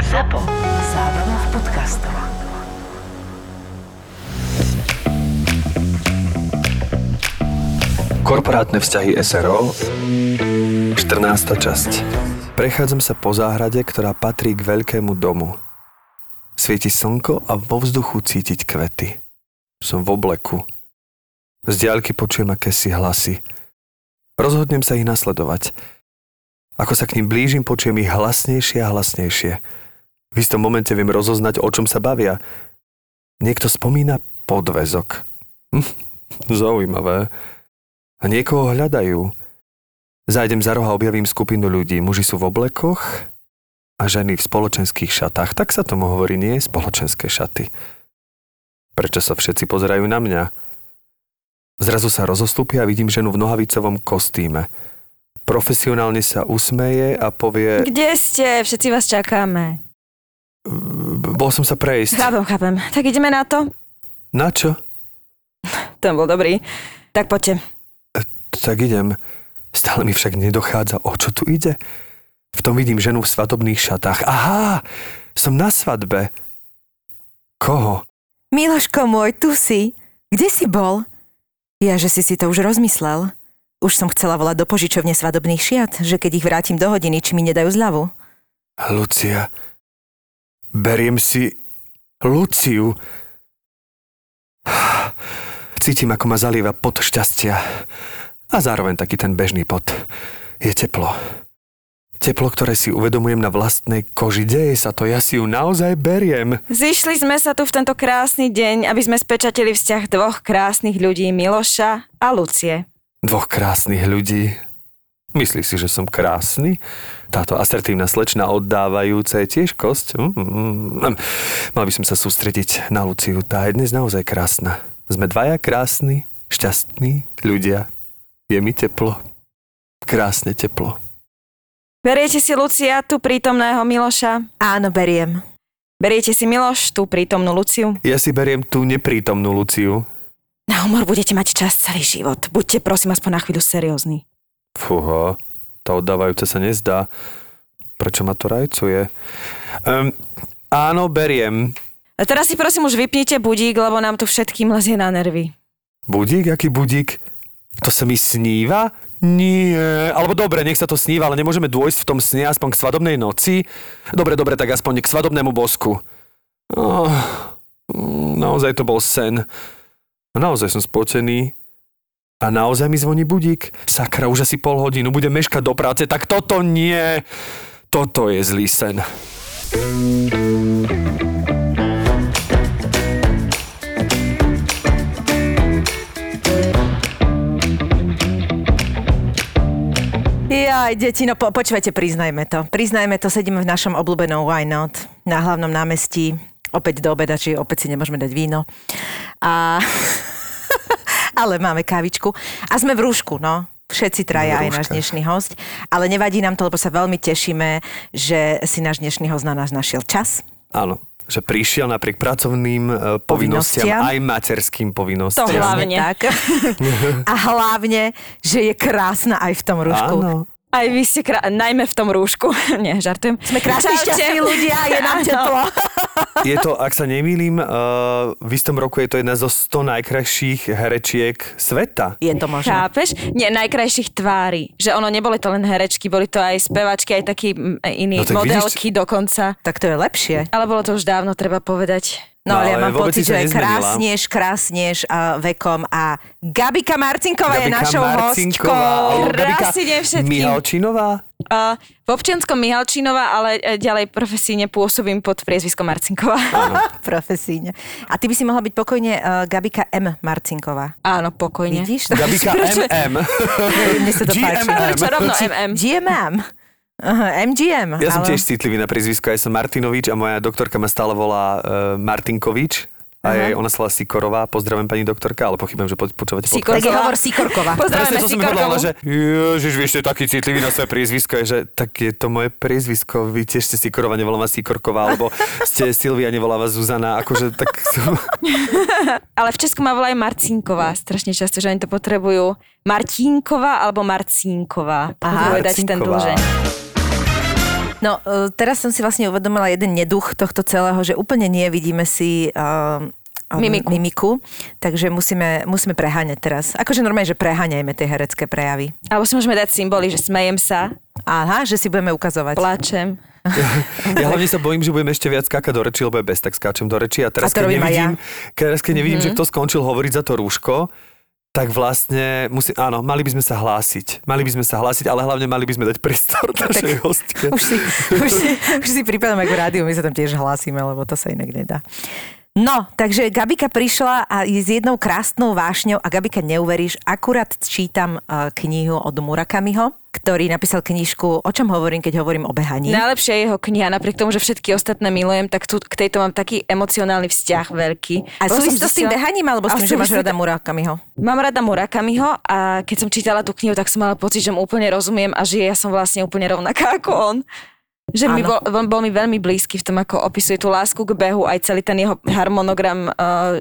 ZAPO. Zábrná v podcastov. Korporátne vzťahy SRO 14. časť Prechádzam sa po záhrade, ktorá patrí k veľkému domu. Svieti slnko a vo vzduchu cítiť kvety. Som v obleku. Z diaľky počujem akési hlasy. Rozhodnem sa ich nasledovať. Ako sa k ním blížim, počujem ich hlasnejšie a hlasnejšie. V istom momente viem rozoznať, o čom sa bavia. Niekto spomína podväzok. Hm, Zaujímavé. A niekoho hľadajú. Zájdem za roh a objavím skupinu ľudí. Muži sú v oblekoch a ženy v spoločenských šatách. Tak sa tomu hovorí, nie spoločenské šaty. Prečo sa všetci pozerajú na mňa? Zrazu sa rozostúpia a vidím ženu v nohavicovom kostýme. Profesionálne sa usmeje a povie... Kde ste? Všetci vás čakáme. Bol som sa prejsť. Chápem, chápem. Tak ideme na to? Na čo? Ten bol dobrý. Tak poďte. Tak idem. Stále mi však nedochádza, o čo tu ide. V tom vidím ženu v svadobných šatách. Aha, som na svadbe. Koho? Miloško môj, tu si. Kde si bol? Ja, že si si to už rozmyslel. Už som chcela volať do požičovne svadobných šiat, že keď ich vrátim do hodiny, či mi nedajú zľavu. Lucia. Beriem si Luciu. Cítim, ako ma zalieva pot šťastia. A zároveň taký ten bežný pot. Je teplo. Teplo, ktoré si uvedomujem na vlastnej koži. Deje sa to, ja si ju naozaj beriem. Zišli sme sa tu v tento krásny deň, aby sme spečatili vzťah dvoch krásnych ľudí, Miloša a Lucie. Dvoch krásnych ľudí. Myslíš si, že som krásny? Táto asertívna slečna oddávajúca je tiež kosť? Mm, mm, mm. Mal by som sa sústrediť na Luciu. Tá je dnes naozaj krásna. Sme dvaja krásni, šťastní ľudia. Je mi teplo. Krásne teplo. Beriete si Lucia, tu prítomného Miloša? Áno, beriem. Beriete si Miloš, tú prítomnú Luciu? Ja si beriem tú neprítomnú Luciu. Na humor budete mať čas celý život. Buďte prosím aspoň na chvíľu seriózni. Fúho, tá oddávajúca sa nezdá. Prečo ma to rajcuje? Um, áno, beriem. A teraz si prosím už vypnite budík, lebo nám tu všetkým lezie na nervy. Budík? Aký budík? To sa mi sníva? Nie. Alebo dobre, nech sa to sníva, ale nemôžeme dôjsť v tom sne aspoň k svadobnej noci? Dobre, dobre, tak aspoň k svadobnému bosku. Oh, naozaj to bol sen. Naozaj som spocený. A naozaj mi zvoní budík. Sakra, už asi pol hodinu, budem meškať do práce, tak toto nie. Toto je zlý sen. Jaj, deti, no po, počúvajte, priznajme to. Priznajme to, sedíme v našom obľúbenom Why Not na hlavnom námestí. Opäť do obeda, či opäť si nemôžeme dať víno. A... ale máme kávičku. A sme v rúšku, no. Všetci traja, aj náš dnešný host. Ale nevadí nám to, lebo sa veľmi tešíme, že si náš dnešný host na nás našiel čas. Áno, že prišiel napriek pracovným uh, povinnostiam, Povinnostiam. aj materským To povinnostiam. hlavne. Tak. A hlavne, že je krásna aj v tom rúšku. Áno. Aj vy ste krá... najmä v tom rúšku. Nie, žartujem. Sme krásni, šťastní ľudia, je nám teplo. Je to, ak sa nemýlim, uh, v istom roku je to jedna zo 100 najkrajších herečiek sveta. Je to možné. Chápeš? Nie, najkrajších tvári. Že ono, neboli to len herečky, boli to aj spevačky, aj takí mm, iní No tak modelky dokonca. Tak to je lepšie. Ale bolo to už dávno, treba povedať. No, ale ja ale mám pocit, že je krásneš, krásneš a vekom a Gabika Marcinková je Gabika našou Marcinková, hostkou. deň všetkým. Mihalčinová? Uh, v občianskom Mihalčínova, ale e, ďalej profesíne pôsobím pod priezviskom Marcinková. Profesíne. A ty by si mohla byť pokojne uh, Gabika M. Marcinková. Áno, pokojne. Vidíš? Gabika MM. Mne sa to páči. GMM. Čo rovno MM. GMM. Aha, MGM. Ja som ale- tiež citlivý na priezvisko, ja som Martinovič a moja doktorka ma stále volá uh, Martinkovič. A jej, ona sa volá Sikorová, pozdravujem pani doktorka, ale pochybujem, že po- počúvate Sikor- podcast. je hovor Sikorková. Pozdravujeme Presne som povedala, Sikorkovú. že ježiš, vy ste taký citlivý na svoje priezvisko, je, že tak je to moje priezvisko, vy tiež ste Sikorova, nevolám vás Sikorková, alebo ste Silvia, nevolá vás Zuzana, akože tak... Ale v Česku ma volajú Marcinková strašne často, že oni to potrebujú. Martinková alebo Marcinková. Aha, Povedať ten dlžeň. No, e, teraz som si vlastne uvedomila jeden neduch tohto celého, že úplne nie vidíme si uh, Mimiku. mimiku, takže musíme, musíme preháňať teraz. Akože normálne, že preháňajme tie herecké prejavy. Alebo si môžeme dať symboly, že smejem sa, Aha, že si budeme ukazovať. plačem. Ja hlavne sa bojím, že budem ešte viac skákať do reči, lebo je bez, tak skáčem do reči. A teraz, A keď nevidím, teraz, keď nevidím Mhm. že kto skončil hovoriť za to rúško, tak vlastne musí, áno, mali by sme sa hlásiť. Mali by sme sa hlásiť, ale hlavne mali by sme dať priestor našej hostke. Už si, už si, už si prípadom ako rádiu, my sa tam tiež hlásime, lebo to sa inak nedá. No, takže Gabika prišla a je s jednou krásnou vášňou a Gabika neuveríš, akurát čítam uh, knihu od Murakamiho, ktorý napísal knižku O čom hovorím, keď hovorím o behaní. Najlepšia je jeho kniha, napriek tomu, že všetky ostatné milujem, tak tu, k tejto mám taký emocionálny vzťah veľký. A súvisí to s tým behaním, alebo s tým, že máš rada Murakamiho? Mám rada Murakamiho a keď som čítala tú knihu, tak som mala pocit, že mu úplne rozumiem a že ja som vlastne úplne rovnaká ako on. Že mi bol, bol mi veľmi blízky v tom, ako opisuje tú lásku k behu, aj celý ten jeho harmonogram uh,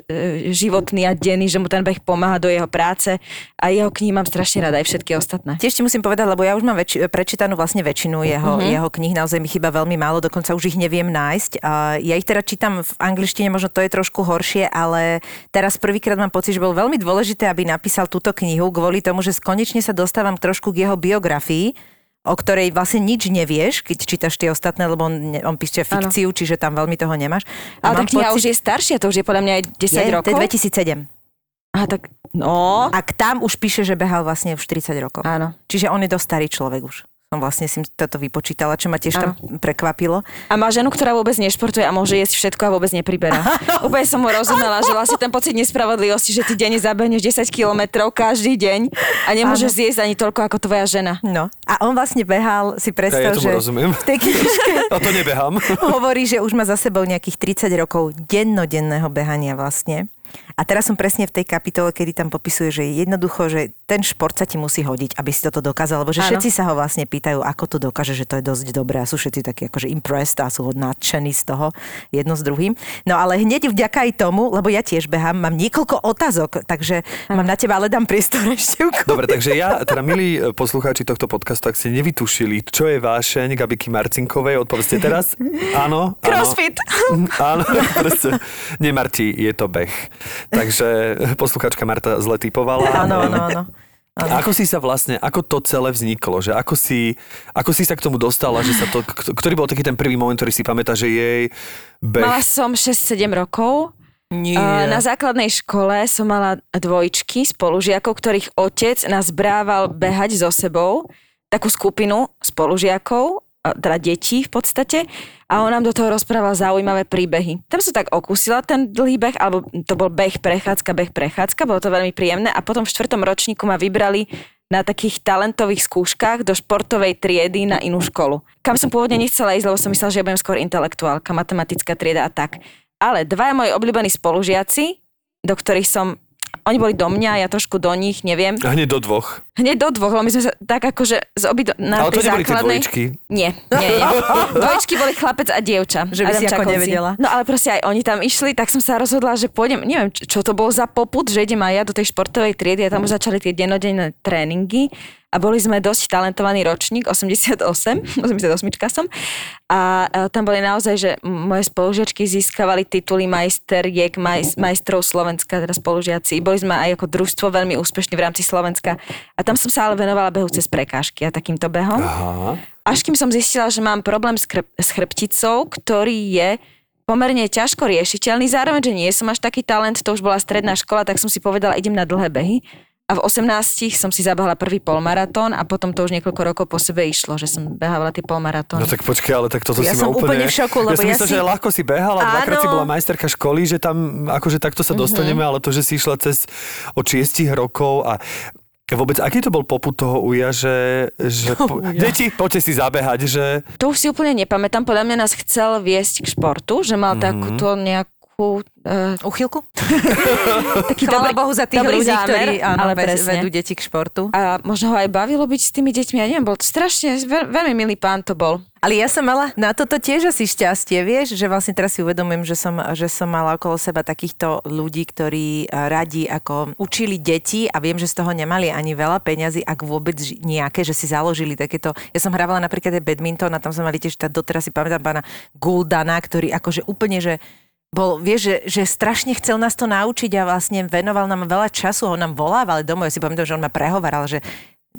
životný a denný, že mu ten beh pomáha do jeho práce a jeho knihy mám strašne rada, aj všetky ostatné. Tiež ti musím povedať, lebo ja už mám väč- prečítanú vlastne väčšinu jeho, mm-hmm. jeho kníh, naozaj mi chýba veľmi málo, dokonca už ich neviem nájsť. A ja ich teda čítam v angličtine, možno to je trošku horšie, ale teraz prvýkrát mám pocit, že bol veľmi dôležité, aby napísal túto knihu kvôli tomu, že konečne sa dostávam trošku k jeho biografii, o ktorej vlastne nič nevieš, keď čítaš tie ostatné, lebo on, on píše fikciu, čiže tam veľmi toho nemáš. Ale tá kniha už je staršia, to už je podľa mňa aj 10 je, rokov. To je 2007. Aha, tak no. A tam už píše, že behal vlastne už 40 rokov. Áno. Čiže on je dosť starý človek už. Som vlastne si toto vypočítala, čo ma tiež tam prekvapilo. A má ženu, ktorá vôbec nešportuje a môže jesť všetko a vôbec nepriberá. Úplne som mu rozumela, že vlastne ten pocit nespravodlivosti, že ty denne zabehneš 10 kilometrov každý deň a nemôžeš zjesť ani toľko ako tvoja žena. No. A on vlastne behal, si predstav, Ja tomu že rozumiem. v tej knižke A to nebehám. hovorí, že už má za sebou nejakých 30 rokov dennodenného behania vlastne. A teraz som presne v tej kapitole, kedy tam popisuje, že jednoducho, že ten šport sa ti musí hodiť, aby si toto dokázal, lebo že Áno. všetci sa ho vlastne pýtajú, ako to dokáže, že to je dosť dobré a sú všetci takí akože impressed a sú nadšení z toho jedno s druhým. No ale hneď vďaka aj tomu, lebo ja tiež behám, mám niekoľko otázok, takže mám na teba ale dám priestor ešte. Dobre, takže ja, teda milí e, poslucháči tohto podcastu, ak ste nevytušili, čo je vášeň Gabiky Marcinkovej, odpovedzte teraz. Áno. áno. Crossfit. Áno, presne. Nie, Marti, je to beh. Takže poslucháčka Marta zle typovala. Áno, áno, áno. A Ako si sa vlastne, ako to celé vzniklo? Že ako, si, ako si sa k tomu dostala? Že sa to, ktorý bol taký ten prvý moment, ktorý si pamätá, že jej beh... Mala som 6-7 rokov. Nie. Na základnej škole som mala dvojčky spolužiakov, ktorých otec nás brával behať so sebou, takú skupinu spolužiakov, teda detí v podstate, a on nám do toho rozprával zaujímavé príbehy. Tam som tak okúsila ten dlhý beh, alebo to bol beh, prechádzka, beh, prechádzka, bolo to veľmi príjemné a potom v štvrtom ročníku ma vybrali na takých talentových skúškach do športovej triedy na inú školu. Kam som pôvodne nechcela ísť, lebo som myslela, že ja budem skôr intelektuálka, matematická trieda a tak. Ale dvaja moji obľúbení spolužiaci, do ktorých som oni boli do mňa, ja trošku do nich, neviem. A hneď do dvoch. Hneď do dvoch, lebo my sme sa tak akože z obi do, na Ale to neboli základnej... dvojičky. Nie, nie, nie. Dvojčky boli chlapec a dievča. Že by si ako Čakovci. nevedela. No ale proste aj oni tam išli, tak som sa rozhodla, že pôjdem, neviem, čo, to bol za poput, že idem aj ja do tej športovej triedy a tam už začali tie dennodenné tréningy a boli sme dosť talentovaný ročník, 88, 88 som. A, a tam boli naozaj, že moje spolužiačky získavali tituly majsteriek, maj, majstrov Slovenska, teda spolužiaci. Boli sme aj ako družstvo veľmi úspešní v rámci Slovenska. A tam som sa ale venovala behu cez prekážky a takýmto behom. Aha. Až kým som zistila, že mám problém s, chrb- s chrbticou, ktorý je pomerne ťažko riešiteľný. Zároveň, že nie som až taký talent, to už bola stredná škola, tak som si povedala, idem na dlhé behy. A v 18 som si zabehla prvý polmaratón a potom to už niekoľko rokov po sebe išlo, že som behávala tie polmaratóny. No tak počkaj, ale tak toto Ja si som úplne úplne... v šoku, lebo ja som ja myslel, si- že ľahko si behala, dvakrát si Áno. bola majsterka školy, že tam akože takto sa dostaneme, ale to, že si išla cez od 6 rokov a Vôbec, aký to bol poput toho uja, že, že po, deti, poďte si zabehať, že To už si úplne nepamätám, podľa mňa nás chcel viesť k športu, že mal mm-hmm. takúto nejakú takú... Uh, Uchylku? taký Chvála dobrý, Bohu za tých ľudí, zámer, ktorí áno, ale presne. vedú deti k športu. A možno ho aj bavilo byť s tými deťmi, ja neviem, bol strašne, veľ, veľmi milý pán to bol. Ale ja som mala na toto tiež asi šťastie, vieš, že vlastne teraz si uvedomujem, že som, že som mala okolo seba takýchto ľudí, ktorí eh, radi ako učili deti a viem, že z toho nemali ani veľa peňazí, ak vôbec nejaké, že si založili takéto. Ja som hrávala napríklad aj badminton a tam sme mali tiež, tá, doteraz si pamätám pána Guldana, ktorý akože úplne, že bol, vieš, že, že strašne chcel nás to naučiť a vlastne venoval nám veľa času, on nám volával domov, ja si pamätám, že on ma prehovaral, že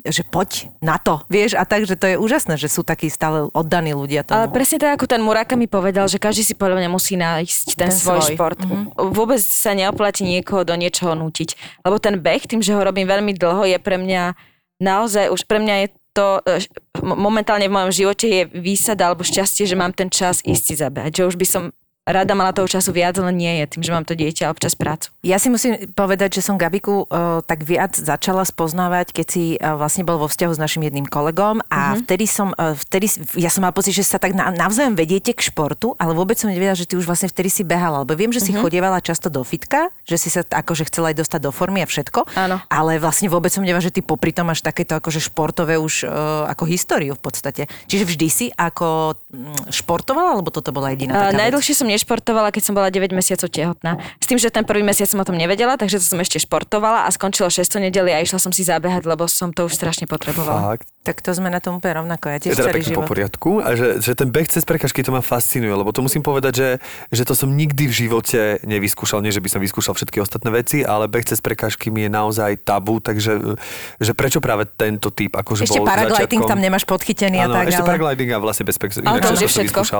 že poď na to, vieš, a tak, že to je úžasné, že sú takí stále oddaní ľudia tomu. Ale presne tak, ako ten Muraka mi povedal, že každý si podľa mňa musí nájsť ten, Ten svoj, svoj. šport. Vôbec sa neoplatí niekoho do niečoho nútiť. Lebo ten beh, tým, že ho robím veľmi dlho, je pre mňa naozaj, už pre mňa je to e, mo- momentálne v mojom živote je výsada alebo šťastie, že mám ten čas ísť si zabehať. Že už by som rada mala toho času viac, ale nie je tým, že mám to dieťa občas prácu. Ja si musím povedať, že som Gabiku uh, tak viac začala spoznávať, keď si uh, vlastne bol vo vzťahu s našim jedným kolegom a uh-huh. vtedy som, uh, vtedy, ja som mal pocit, že sa tak na, navzájom vediete k športu, ale vôbec som nevedela, že ty už vlastne vtedy si behala, lebo viem, že si uh-huh. chodievala často do fitka, že si sa akože chcela aj dostať do formy a všetko, Áno. ale vlastne vôbec som nevedela, že ty popri tom máš takéto akože športové už uh, ako históriu v podstate. Čiže vždy si ako mm, športovala, alebo toto bola jediná Uh, taká vec? najdlhšie som nešportovala, keď som bola 9 mesiacov tehotná. S tým, že ten prvý mesiac som o tom nevedela, takže to som ešte športovala a skončilo 6 nedeli a išla som si zabehať, lebo som to už strašne potrebovala. Fakt. Tak to sme na tom úplne rovnako, ja Je tiež teda celý pekne po život. poriadku a že, že ten beh cez prekažky to ma fascinuje, lebo to musím povedať, že, že to som nikdy v živote nevyskúšal, nie že by som vyskúšal všetky ostatné veci, ale beh cez prekažky mi je naozaj tabu, takže že prečo práve tento typ akože Ešte bol paragliding začiatkom... tam nemáš podchytený a Áno, tak, ešte ale... paragliding a vlastne bez pek... Ale inak to už je všetko.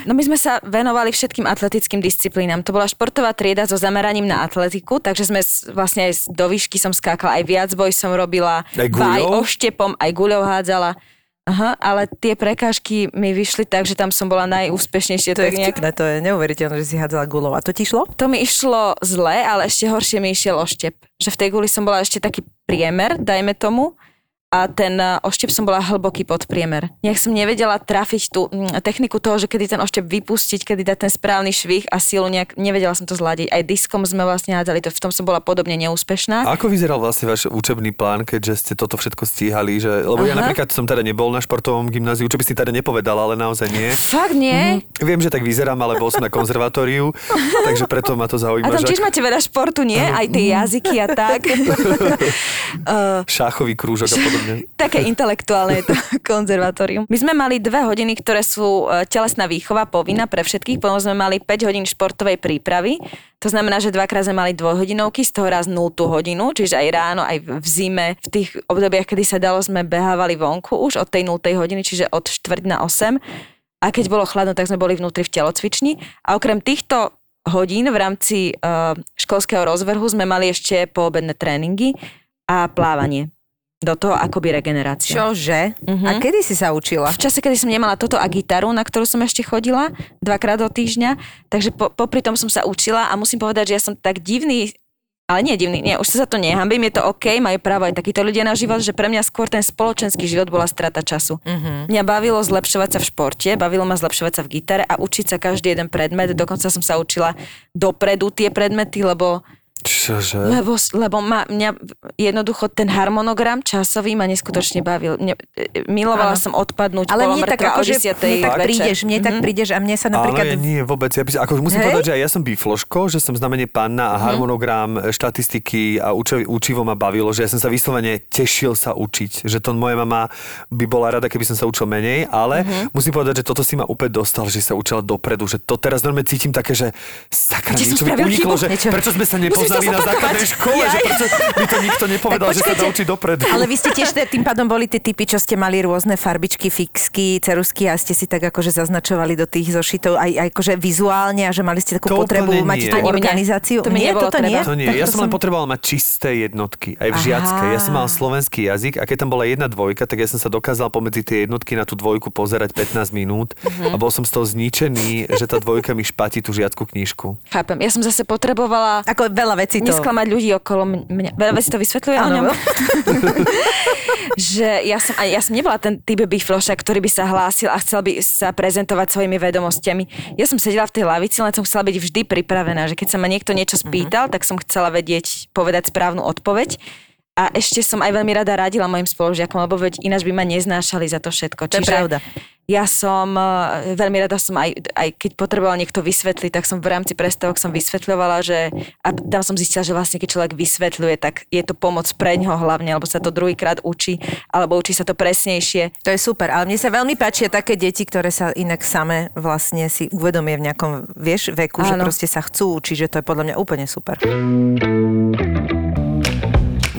No my sme sa venovali všetkým atletickým disciplínám. To bola športová trieda so zameraním na atletiku, takže sme vlastne aj z- do výšky som skákala, aj viacboj som robila, Aj oštepom, aj guľou hádzala. Aha, ale tie prekážky mi vyšli tak, že tam som bola najúspešnejšie. To je nejak- vtipné, to je neuveriteľné, že si hádzala gulou. A to ti šlo? To mi išlo zle, ale ešte horšie mi išiel oštep. Že v tej guli som bola ešte taký priemer, dajme tomu, a ten eh, oštep som bola hlboký podpriemer. Nejak som nevedela trafiť tú mm, techniku toho, že kedy ten oštep vypustiť, kedy dať ten správny švih a silu, nejak nevedela som to zladiť. Aj diskom sme vlastne hádzali, to v tom som bola podobne neúspešná. A Ako vyzeral vlastne váš učebný plán, keďže ste toto všetko stíhali? Že, lebo ja Aha. napríklad som teda nebol na športovom gymnáziu, čo by si teda nepovedal, ale naozaj nie. Fakt nie? Viem, že tak vyzerám, ale bol som na konzervatóriu, takže preto ma to zaujíma. A tam tiež máte veľa športu, nie? Aj tie jazyky a tak. Eh, šáchový krúžok a podobne. Také intelektuálne je to konzervatórium. My sme mali dve hodiny, ktoré sú e, telesná výchova povinná pre všetkých, potom sme mali 5 hodín športovej prípravy. To znamená, že dvakrát sme mali dvojhodinovky, z toho raz 0 hodinu, čiže aj ráno, aj v zime, v tých obdobiach, kedy sa dalo, sme behávali vonku už od tej 0 hodiny, čiže od štvrť na 8. A keď bolo chladno, tak sme boli vnútri v telocvični. A okrem týchto hodín v rámci uh, školského rozvrhu sme mali ešte poobedné tréningy a plávanie. Do toho akoby regenerácia. Čože? Mhm. A kedy si sa učila? V čase, kedy som nemala toto a gitaru, na ktorú som ešte chodila dvakrát do týždňa, takže po, popri tom som sa učila a musím povedať, že ja som tak divný, ale nie divný, nie, už sa za to nehambím, je to OK, majú právo aj takíto ľudia na život, že pre mňa skôr ten spoločenský život bola strata času. Mhm. Mňa bavilo zlepšovať sa v športe, bavilo ma zlepšovať sa v gitare a učiť sa každý jeden predmet, dokonca som sa učila dopredu tie predmety, lebo Čože? lebo, lebo ma, mňa jednoducho ten harmonogram časový ma neskutočne bavil. Mne, e, milovala Áno. som odpadnúť Ale mne tak mŕtva o akože, 10. mne tak prídeš, mne tak Mhm. prídeš a mne sa Áno, napríklad... ja nie, vôbec. Ja by, ako, musím Hej? povedať, že aj ja som bifloško, že som znamenie panna a harmonogram, štatistiky a uči, učivo ma bavilo, že ja som sa vyslovene tešil sa učiť. Že to moja mama by bola rada, keby som sa učil menej, ale musím povedať, že toto si ma úplne dostal, že sa učila dopredu. Že to teraz normálne cítim také, že sakra, niečo mi uniklo, že prečo sme sa Musíš to nepoznali na základnej škole, že Jaj. prečo mi to nikto nepovedal, že sa učiť dopredu. Ale vy ste tiež tým pádom boli tie typy, čo ste mali rôzne farbičky, fixky, cerusky a ste si tak akože zaznačovali do tých zošitov aj, aj akože vizuálne a že mali ste takú To potrebu mať tú organizáciu. To mi nie, toto nie? To nie, ja to som len potreboval mať čisté jednotky, aj v žiackej. Ja som mal slovenský jazyk a keď tam bola jedna dvojka, tak ja som sa dokázal pomedzi tie jednotky na tú dvojku pozerať 15 minút a bol som z toho zničený, že tá dvojka mi špatí tú žiackú knižku. Chápem. Ja som zase potrebovala... Ako veľa veci to... Nesklamať ľudí okolo mňa. Veľa vecí to vysvetľuje o ňom. že ja som, a ja som nebola ten typ bifloša, ktorý by sa hlásil a chcel by sa prezentovať svojimi vedomostiami. Ja som sedela v tej lavici, len som chcela byť vždy pripravená, že keď sa ma niekto niečo spýtal, tak som chcela vedieť, povedať správnu odpoveď. A ešte som aj veľmi rada radila mojim spolužiakom, lebo veď ináč by ma neznášali za to všetko. To je pravda. Ja som, eh, veľmi rada som aj, aj keď potreboval niekto vysvetliť, tak som v rámci prestávok som vysvetľovala, že a tam som zistila, že vlastne keď človek vysvetľuje, tak je to pomoc pre ňoho hlavne, alebo sa to druhýkrát učí, alebo učí sa to presnejšie. To je super, ale mne sa veľmi páčia také deti, ktoré sa inak same vlastne si uvedomia v nejakom, vieš, veku, že Áno. proste sa chcú učiť, že to je podľa mňa úplne super.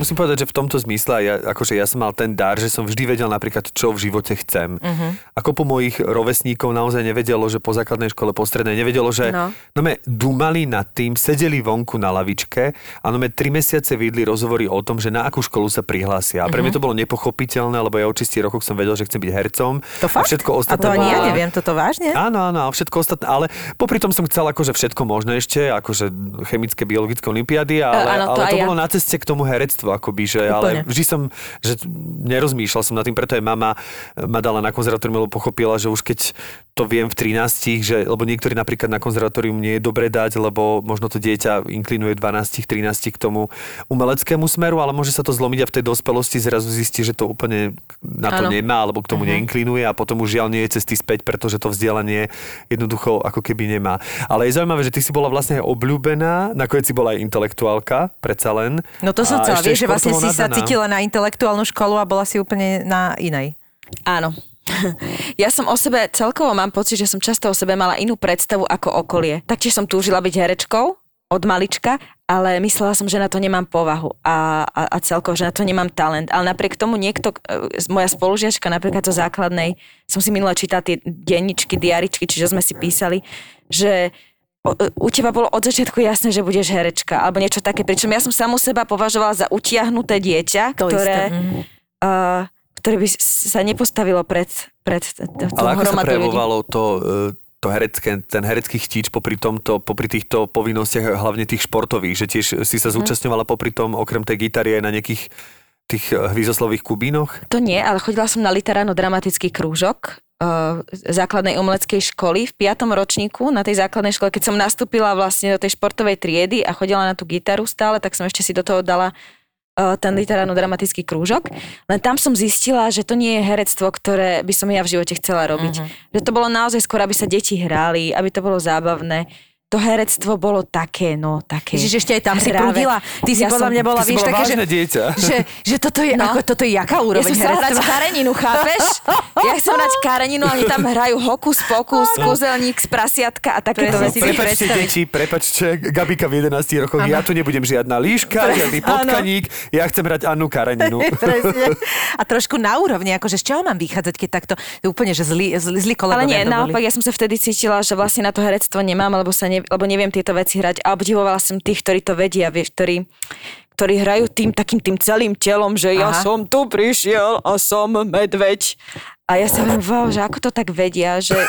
Musím povedať, že v tomto zmysle ja, akože ja som mal ten dar, že som vždy vedel napríklad, čo v živote chcem. Uh-huh. Ako po mojich rovesníkov naozaj nevedelo, že po základnej škole, po strednej, nevedelo, že no. No. me dumali nad tým, sedeli vonku na lavičke a no me tri mesiace vidli rozhovory o tom, že na akú školu sa prihlásia. A pre mňa to bolo nepochopiteľné, lebo ja od 6 rokov som vedel, že chcem byť hercom. To a fakt? všetko A ostatné to ani ja neviem, toto vážne? Áno, áno, a všetko ostatné, ale popri tom som chcel akože všetko možné ešte, akože chemické, biologické olimpiády, ale, áno, to ale to ja. bolo na ceste k tomu herectvu, akoby, že, ale Úplne. vždy som, že nerozmýšľal som nad tým, preto aj mama ma dala na konzervatórium, lebo pochopila, že už keď to viem v 13, že, lebo niektorí napríklad na konzervatórium nie je dobre dať, lebo možno to dieťa inklinuje 12, 13 k tomu umeleckému smeru, ale môže sa to zlomiť a v tej dospelosti zrazu zistí, že to úplne na to Áno. nemá, alebo k tomu Mhm. neinklinuje a potom už žiaľ nie je cesty späť, pretože to vzdelanie jednoducho ako keby nemá. Ale je zaujímavé, že ty si bola vlastne aj obľúbená, nakoniec si bola aj intelektuálka, predsa len. No to som chcela, vieš, že vlastne si sa nadaná. cítila na intelektuálnu školu a bola si úplne na inej. Áno. Ja som o sebe, celkovo mám pocit, že som často o sebe mala inú predstavu ako okolie. Taktiež som túžila byť herečkou od malička, ale myslela som, že na to nemám povahu a, a, a celkovo, že na to nemám talent. Ale napriek tomu niekto, e, moja spolužiačka napríklad zo základnej, som si minule čítala tie denničky, diaričky, čiže sme si písali, že u teba bolo od začiatku jasné, že budeš herečka, alebo niečo také. Pričom ja som samu seba považovala za utiahnuté dieťa, To ktoré, isté. mhm. uh, ktoré by sa nepostavilo pred, pred t- Ale ako sa prejavovalo to, e, to herecké, ten herecký chtíč popri tomto, popri týchto povinnostiach, hlavne tých športových, že tiež si Mhm. sa zúčastňovala popri tom, okrem tej gitary aj na nejakých tých e, hvízoslových kubínoch? To nie, ale chodila som na literárno-dramatický krúžok uh, základnej umeleckej školy v piatom ročníku na tej základnej škole, keď som nastúpila vlastne do tej športovej triedy a chodila na tú gitaru stále, tak som ešte si do toho dala uh, ten literárno-dramatický krúžok. Len tam som zistila, že to nie je herectvo, ktoré by som ja v živote chcela robiť. Že to bolo naozaj skôr, aby sa deti hrali, aby to bolo zábavné. To herectvo bolo také, no, také. Ježiš, ešte aj tam si prúdila. Ty si Ja podľa mňa bola, vieš, bola také, že, dieťa. že, že toto je, No. ako, toto je jaká Ja úroveň som chcela hrať kareninu, chápeš? Ja chcem hrať kareninu, oni tam hrajú hokus pokus, kúzelník z prasiatka a takéto veci. si Prepačte, deti, prepačte, Gabika v 11 rokoch, ja tu nebudem žiadna líška, žiadny potkaník, ja chcem hrať Annu Kareninu. Presne. A trošku na úrovni, akože z čoho mám vychádzať, keď takto, úplne, že zlí, zlí, zlí kolegovia Ale nie, naopak, ja som sa vtedy cítila, že vlastne na to herectvo nemám, lebo, sa ne, lebo neviem tieto veci hrať. A obdivovala som tých, ktorí to vedia, vieš, ktorí, ktorí hrajú tým takým tým celým telom, že ja Aha. som tu prišiel a som medveď. A ja sa viem, wow, že ako to tak vedia, že,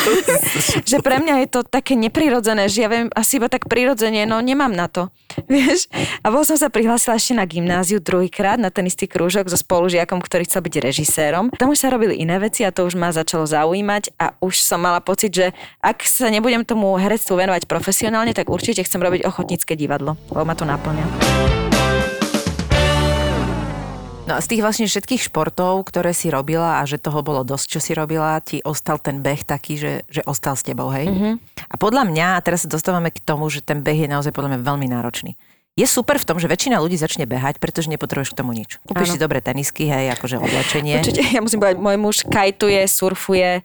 že pre mňa je to také neprirodzené, že ja viem asi iba tak prirodzene, no nemám na to. Vieš? A bol som sa prihlásila ešte na gymnáziu druhýkrát na ten istý krúžok so spolužiakom, ktorý chcel byť režisérom. Tam už sa robili iné veci a to už ma začalo zaujímať a už som mala pocit, že ak sa nebudem tomu herectvu venovať profesionálne, tak určite chcem robiť ochotnícke divadlo, lebo ma to naplňa. No a z tých vlastne všetkých športov, ktoré si robila a že toho bolo dosť, čo si robila, ti ostal ten beh taký, že, že ostal s tebou, hej? Mm-hmm. A podľa mňa, a teraz sa dostávame k tomu, že ten beh je naozaj podľa mňa veľmi náročný. Je super v tom, že väčšina ľudí začne behať, pretože nepotrebuješ k tomu nič. Kúpiš si dobré tenisky, hej, akože oblečenie. Určite, ja musím povedať, môj muž kajtuje, surfuje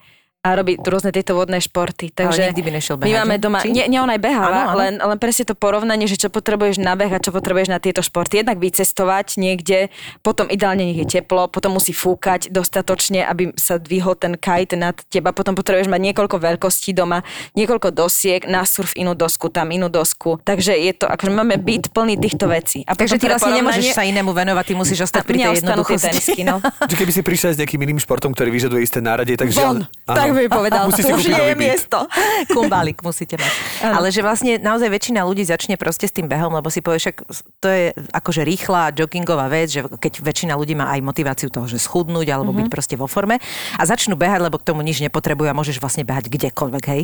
a robí rôzne tieto vodné športy. Takže nikdy by nešiel My behať, máme že? doma, Či? nie, nie on aj beháva, Áno, áno. Len, len presne to porovnanie, že čo potrebuješ na beh a čo potrebuješ na tieto športy. Jednak vycestovať niekde, potom ideálne nech je teplo, potom musí fúkať dostatočne, aby sa dvihol ten kite nad teba, potom potrebuješ mať niekoľko veľkostí doma, niekoľko dosiek, na surf inú dosku, tam inú dosku. Takže je to, akože máme byt plný týchto vecí. A Takže ty pre vlastne nemôžeš sa inému venovať, ty musíš ostať pri tej jednoduchosti. tenisky, no. Keby si prišla s nejakým iným športom, ktorý vyžaduje isté nárade, tak žiaľ... Tak mi povedal, Musí už nie je miesto. Kumbalik musíte mať. Ale že vlastne naozaj väčšina ľudí začne proste s tým behom, lebo si povie, však to je akože rýchla joggingová vec, že keď väčšina ľudí má aj motiváciu toho, že schudnúť alebo byť proste vo forme a začnú behať, lebo k tomu nič nepotrebujú a môžeš vlastne behať kdekoľvek, hej.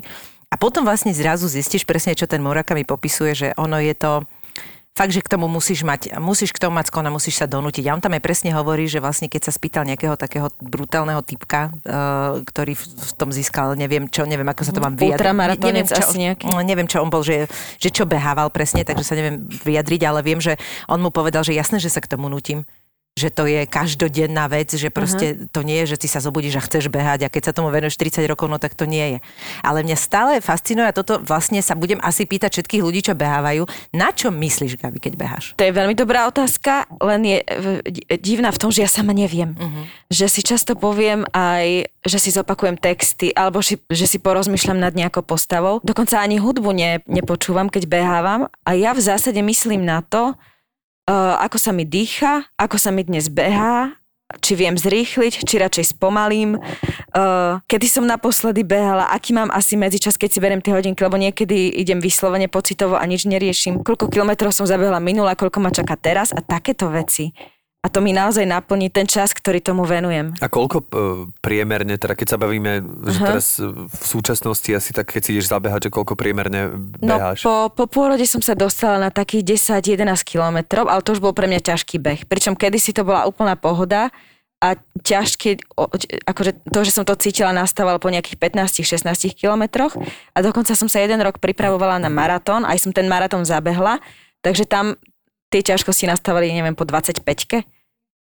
A potom vlastne zrazu zistíš presne, čo ten Murakami popisuje, že ono je to fakt, že k tomu musíš mať, musíš k tomu mať skona, musíš sa donútiť. A on tam aj presne hovorí, že vlastne keď sa spýtal nejakého takého brutálneho typka, uh, ktorý v, v tom získal, neviem čo, neviem ako sa to mám vyjadriť. Neviem, čo, asi nejaký. No, neviem, čo on bol, že, že čo behával presne, takže sa neviem vyjadriť, ale viem, že on mu povedal, že jasné, že sa k tomu nutím že to je každodenná vec, že proste uh-huh. to nie je, že ty sa zobudíš a chceš behať a keď sa tomu venuješ 30 rokov, no tak to nie je. Ale mňa stále fascinuje a toto vlastne sa budem asi pýtať všetkých ľudí, čo behávajú. Na čo myslíš, Gabi, keď beháš? To je veľmi dobrá otázka, len je divná v tom, že ja sama neviem. Uh-huh. Že si často poviem aj, že si zopakujem texty, alebo si, že si porozmýšľam nad nejakou postavou. Dokonca ani hudbu ne, nepočúvam, keď behávam. A ja v zásade myslím na to, ako sa mi dýcha, ako sa mi dnes behá, či viem zrýchliť, či radšej spomalím, kedy som naposledy behala, aký mám asi medzičas, keď si beriem tie hodinky, lebo niekedy idem vyslovene pocitovo a nič neriešim. Koľko kilometrov som zabehla minule, a koľko ma čaká teraz a takéto veci. A to mi naozaj naplní ten čas, ktorý tomu venujem. A koľko e, priemerne, teda keď sa bavíme, že teraz e, v súčasnosti asi tak, keď si ideš zabehať, že koľko priemerne No beháš? po, po pôrode som sa dostala na takých 10-11 kilometrov, ale to už bol pre mňa ťažký beh. Pričom kedysi to bola úplná pohoda a ťažké, akože to, že som to cítila, nastávalo po nejakých 15-16 kilometroch a dokonca som sa jeden rok pripravovala na maratón, aj som ten maratón zabehla, takže tam tie ťažkosti nastávali, neviem, po 25-ke.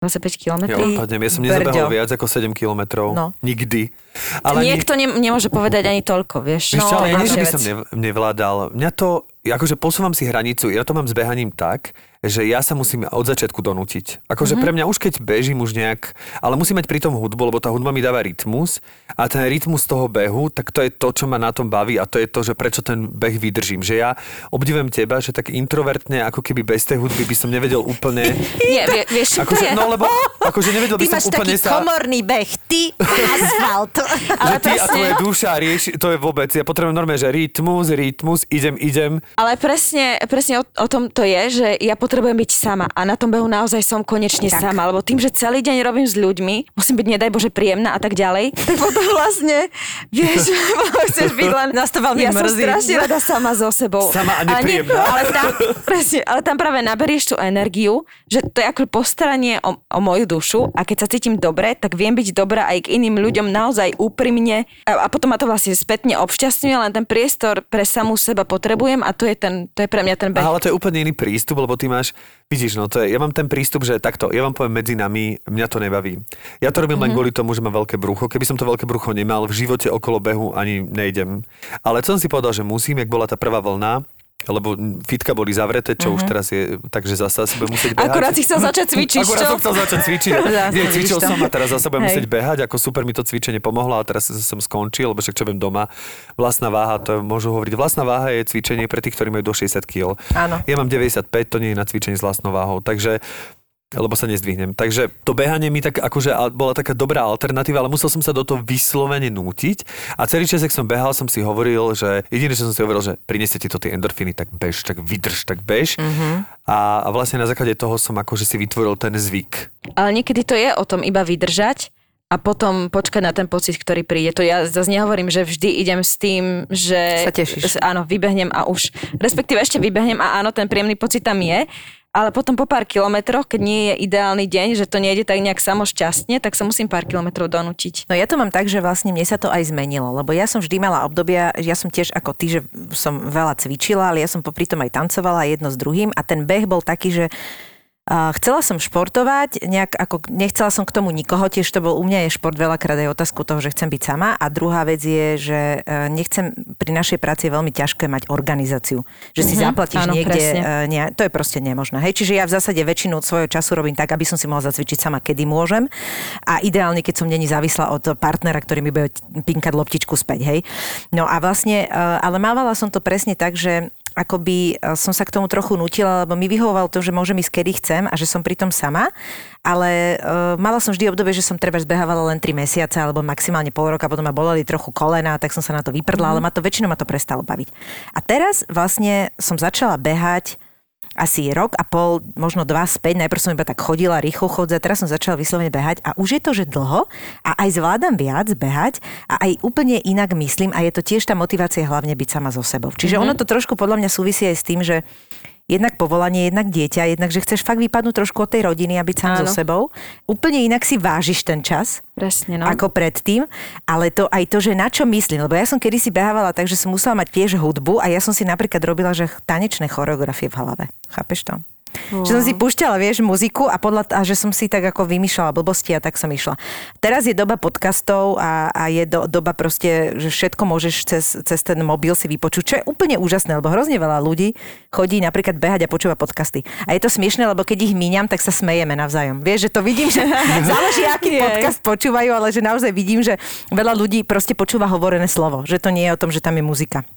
25 Ja kilometrov. odpadnem, ja som nezabehol viac ako 7 kilometrov. No. Nikdy. Ale Niekto ne, nemôže povedať ani toľko, vieš. Vieš to ale je nie, že by som nevládal. Mňa to, akože posúvam si hranicu, ja to mám s behaním tak, že ja sa musím od začiatku donútiť. Akože Mhm. pre mňa už keď bežím už nejak, ale musím mať pri tom hudbu, lebo tá hudba mi dáva rytmus a ten rytmus toho behu, tak to je to, čo ma na tom baví a to je to, že prečo ten beh vydržím. Že ja obdivujem teba, že tak introvertne, ako keby bez tej hudby by som nevedel úplne... Nie, vie, vieš, Akože, no lebo, akože nevedel by Ty som máš úplne taký sa... komorný beh, ty a asfalt. Ale ty a presne. tvoje duša rieši, to je vôbec, ja potrebujem normálne, že rytmus, rytmus, idem, idem. Ale presne, presne o, o tom to je, že ja potrebujem byť sama a na tom behu naozaj som konečne Tak. sama, lebo tým, že celý deň robím s ľuďmi, musím byť nedaj Bože príjemná a tak ďalej, tak potom vlastne, vieš, chceš byť len... Nás to veľmi ja som mrzí. strašne rada sama so sebou. Sama a Ale nie- nepríjemná. Ale tam, presne, ale tam práve naberieš tú energiu, že to je ako postaranie o, o moju dušu a keď sa cítim dobre, tak viem byť dobrá aj k iným ľuďom naozaj úprimne a, a potom ma to vlastne spätne obšťastňuje, len ten priestor pre samú seba potrebujem a to je, ten, to je pre mňa ten beh. Ale to je úplne iný prístup, lebo ty máš, vidíš, no to je, ja mám ten prístup, že takto, ja vám poviem medzi nami, mňa to nebaví. Ja to robím Mhm. len kvôli tomu, že mám veľké brucho. Keby som to veľké brucho nemal, v živote okolo behu ani nejdem. Ale som si povedal, že musím, jak bola tá prvá vlna, lebo fitka boli zavreté, čo už teraz je, takže zase asi budem musieť behať. Mhm. Akurát si chcel začať cvičiť, Akurát som chcel začať cvičiť. Nie, cvičil som a teraz zase budem musieť behať, ako super mi to cvičenie pomohlo a teraz som skončil, lebo však čo viem doma. Vlastná váha, to môžu hovoriť. Vlastná váha je cvičenie pre tých, ktorí majú do 60 kg. Áno. Ja mám 95, to nie je na cvičenie s vlastnou váhou, takže lebo sa nezdvihnem. Takže to behanie mi tak akože bola taká dobrá alternatíva, ale musel som sa do toho vyslovene nútiť a celý čas, ak som behal, som si hovoril, že jediné, čo som si hovoril, že prineste ti to tie endorfíny, tak bež, tak vydrž, tak bež. Mm-hmm. A, a vlastne na základe toho som akože si vytvoril ten zvyk. Ale niekedy to je o tom iba vydržať a potom počkať na ten pocit, ktorý príde. To ja zase nehovorím, že vždy idem s tým, že... Sa tešíš. Áno, vybehnem a už... Respektíve ešte vybehnem a áno, ten príjemný pocit tam je, ale potom po pár kilometroch, keď nie je ideálny deň, že to nejde tak nejak samošťastne, tak sa musím pár kilometrov donútiť. No ja to mám tak, že vlastne mne sa to aj zmenilo, lebo ja som vždy mala obdobia, ja som tiež ako ty, že som veľa cvičila, ale ja som popri tom aj tancovala jedno s druhým a ten beh bol taký, že chcela som športovať, nejak ako nechcela som k tomu nikoho, tiež to bol u mňa je šport veľakrát aj otázku toho, že chcem byť sama a druhá vec je, že e, nechcem pri našej práci je veľmi ťažké mať organizáciu, že si Mhm, zaplatíš áno, niekde, presne. e, to je proste nemožné. Hej, čiže ja v zásade väčšinu svojho času robím tak, aby som si mohla zacvičiť sama, kedy môžem a ideálne, keď som není závislá od partnera, ktorý mi bude pinkať loptičku späť, hej. No a vlastne, e, ale mávala som to presne tak, že akoby e, som sa k tomu trochu nutila, lebo mi vyhovovalo to, že môžem ísť kedy chcem a že som pritom sama, ale uh, mala som vždy obdobie, že som treba zbehávala len 3 mesiace alebo maximálne pol roka, potom ma boleli trochu kolena, tak som sa na to vyprdla, mm. ale ma to väčšinou ma to prestalo baviť. A teraz vlastne som začala behať asi rok a pol, možno dva späť. Najprv som iba tak chodila, rýchlo chodza, teraz som začala vyslovene behať a už je to, že dlho a aj zvládam viac behať a aj úplne inak myslím a je to tiež tá motivácia hlavne byť sama so sebou. Čiže mm-hmm. ono to trošku podľa mňa súvisí aj s tým, že jednak povolanie, jednak dieťa, jednak, že chceš fakt vypadnúť trošku od tej rodiny a byť sám so sebou. Úplne inak si vážiš ten čas. Presne, no. Ako predtým, ale to aj to, že na čo myslím, lebo ja som kedysi behávala tak, že som musela mať tiež hudbu a ja som si napríklad robila, že tanečné choreografie v hlave. Chápeš to? Wow. Že som si púšťala, vieš, muziku a, podľa, a že som si tak ako vymýšľala blbosti a tak som išla. Teraz je doba podcastov a, a je do, doba proste, že všetko môžeš cez, cez ten mobil si vypočuť, čo je úplne úžasné, lebo hrozne veľa ľudí chodí napríklad behať a počúva podcasty. A je to smiešne, lebo keď ich míňam, tak sa smejeme navzájom. Vieš, že to vidím, že záleží, aký podcast počúvajú, ale že naozaj vidím, že veľa ľudí proste počúva hovorené slovo, že to nie je o tom, že tam je muzika.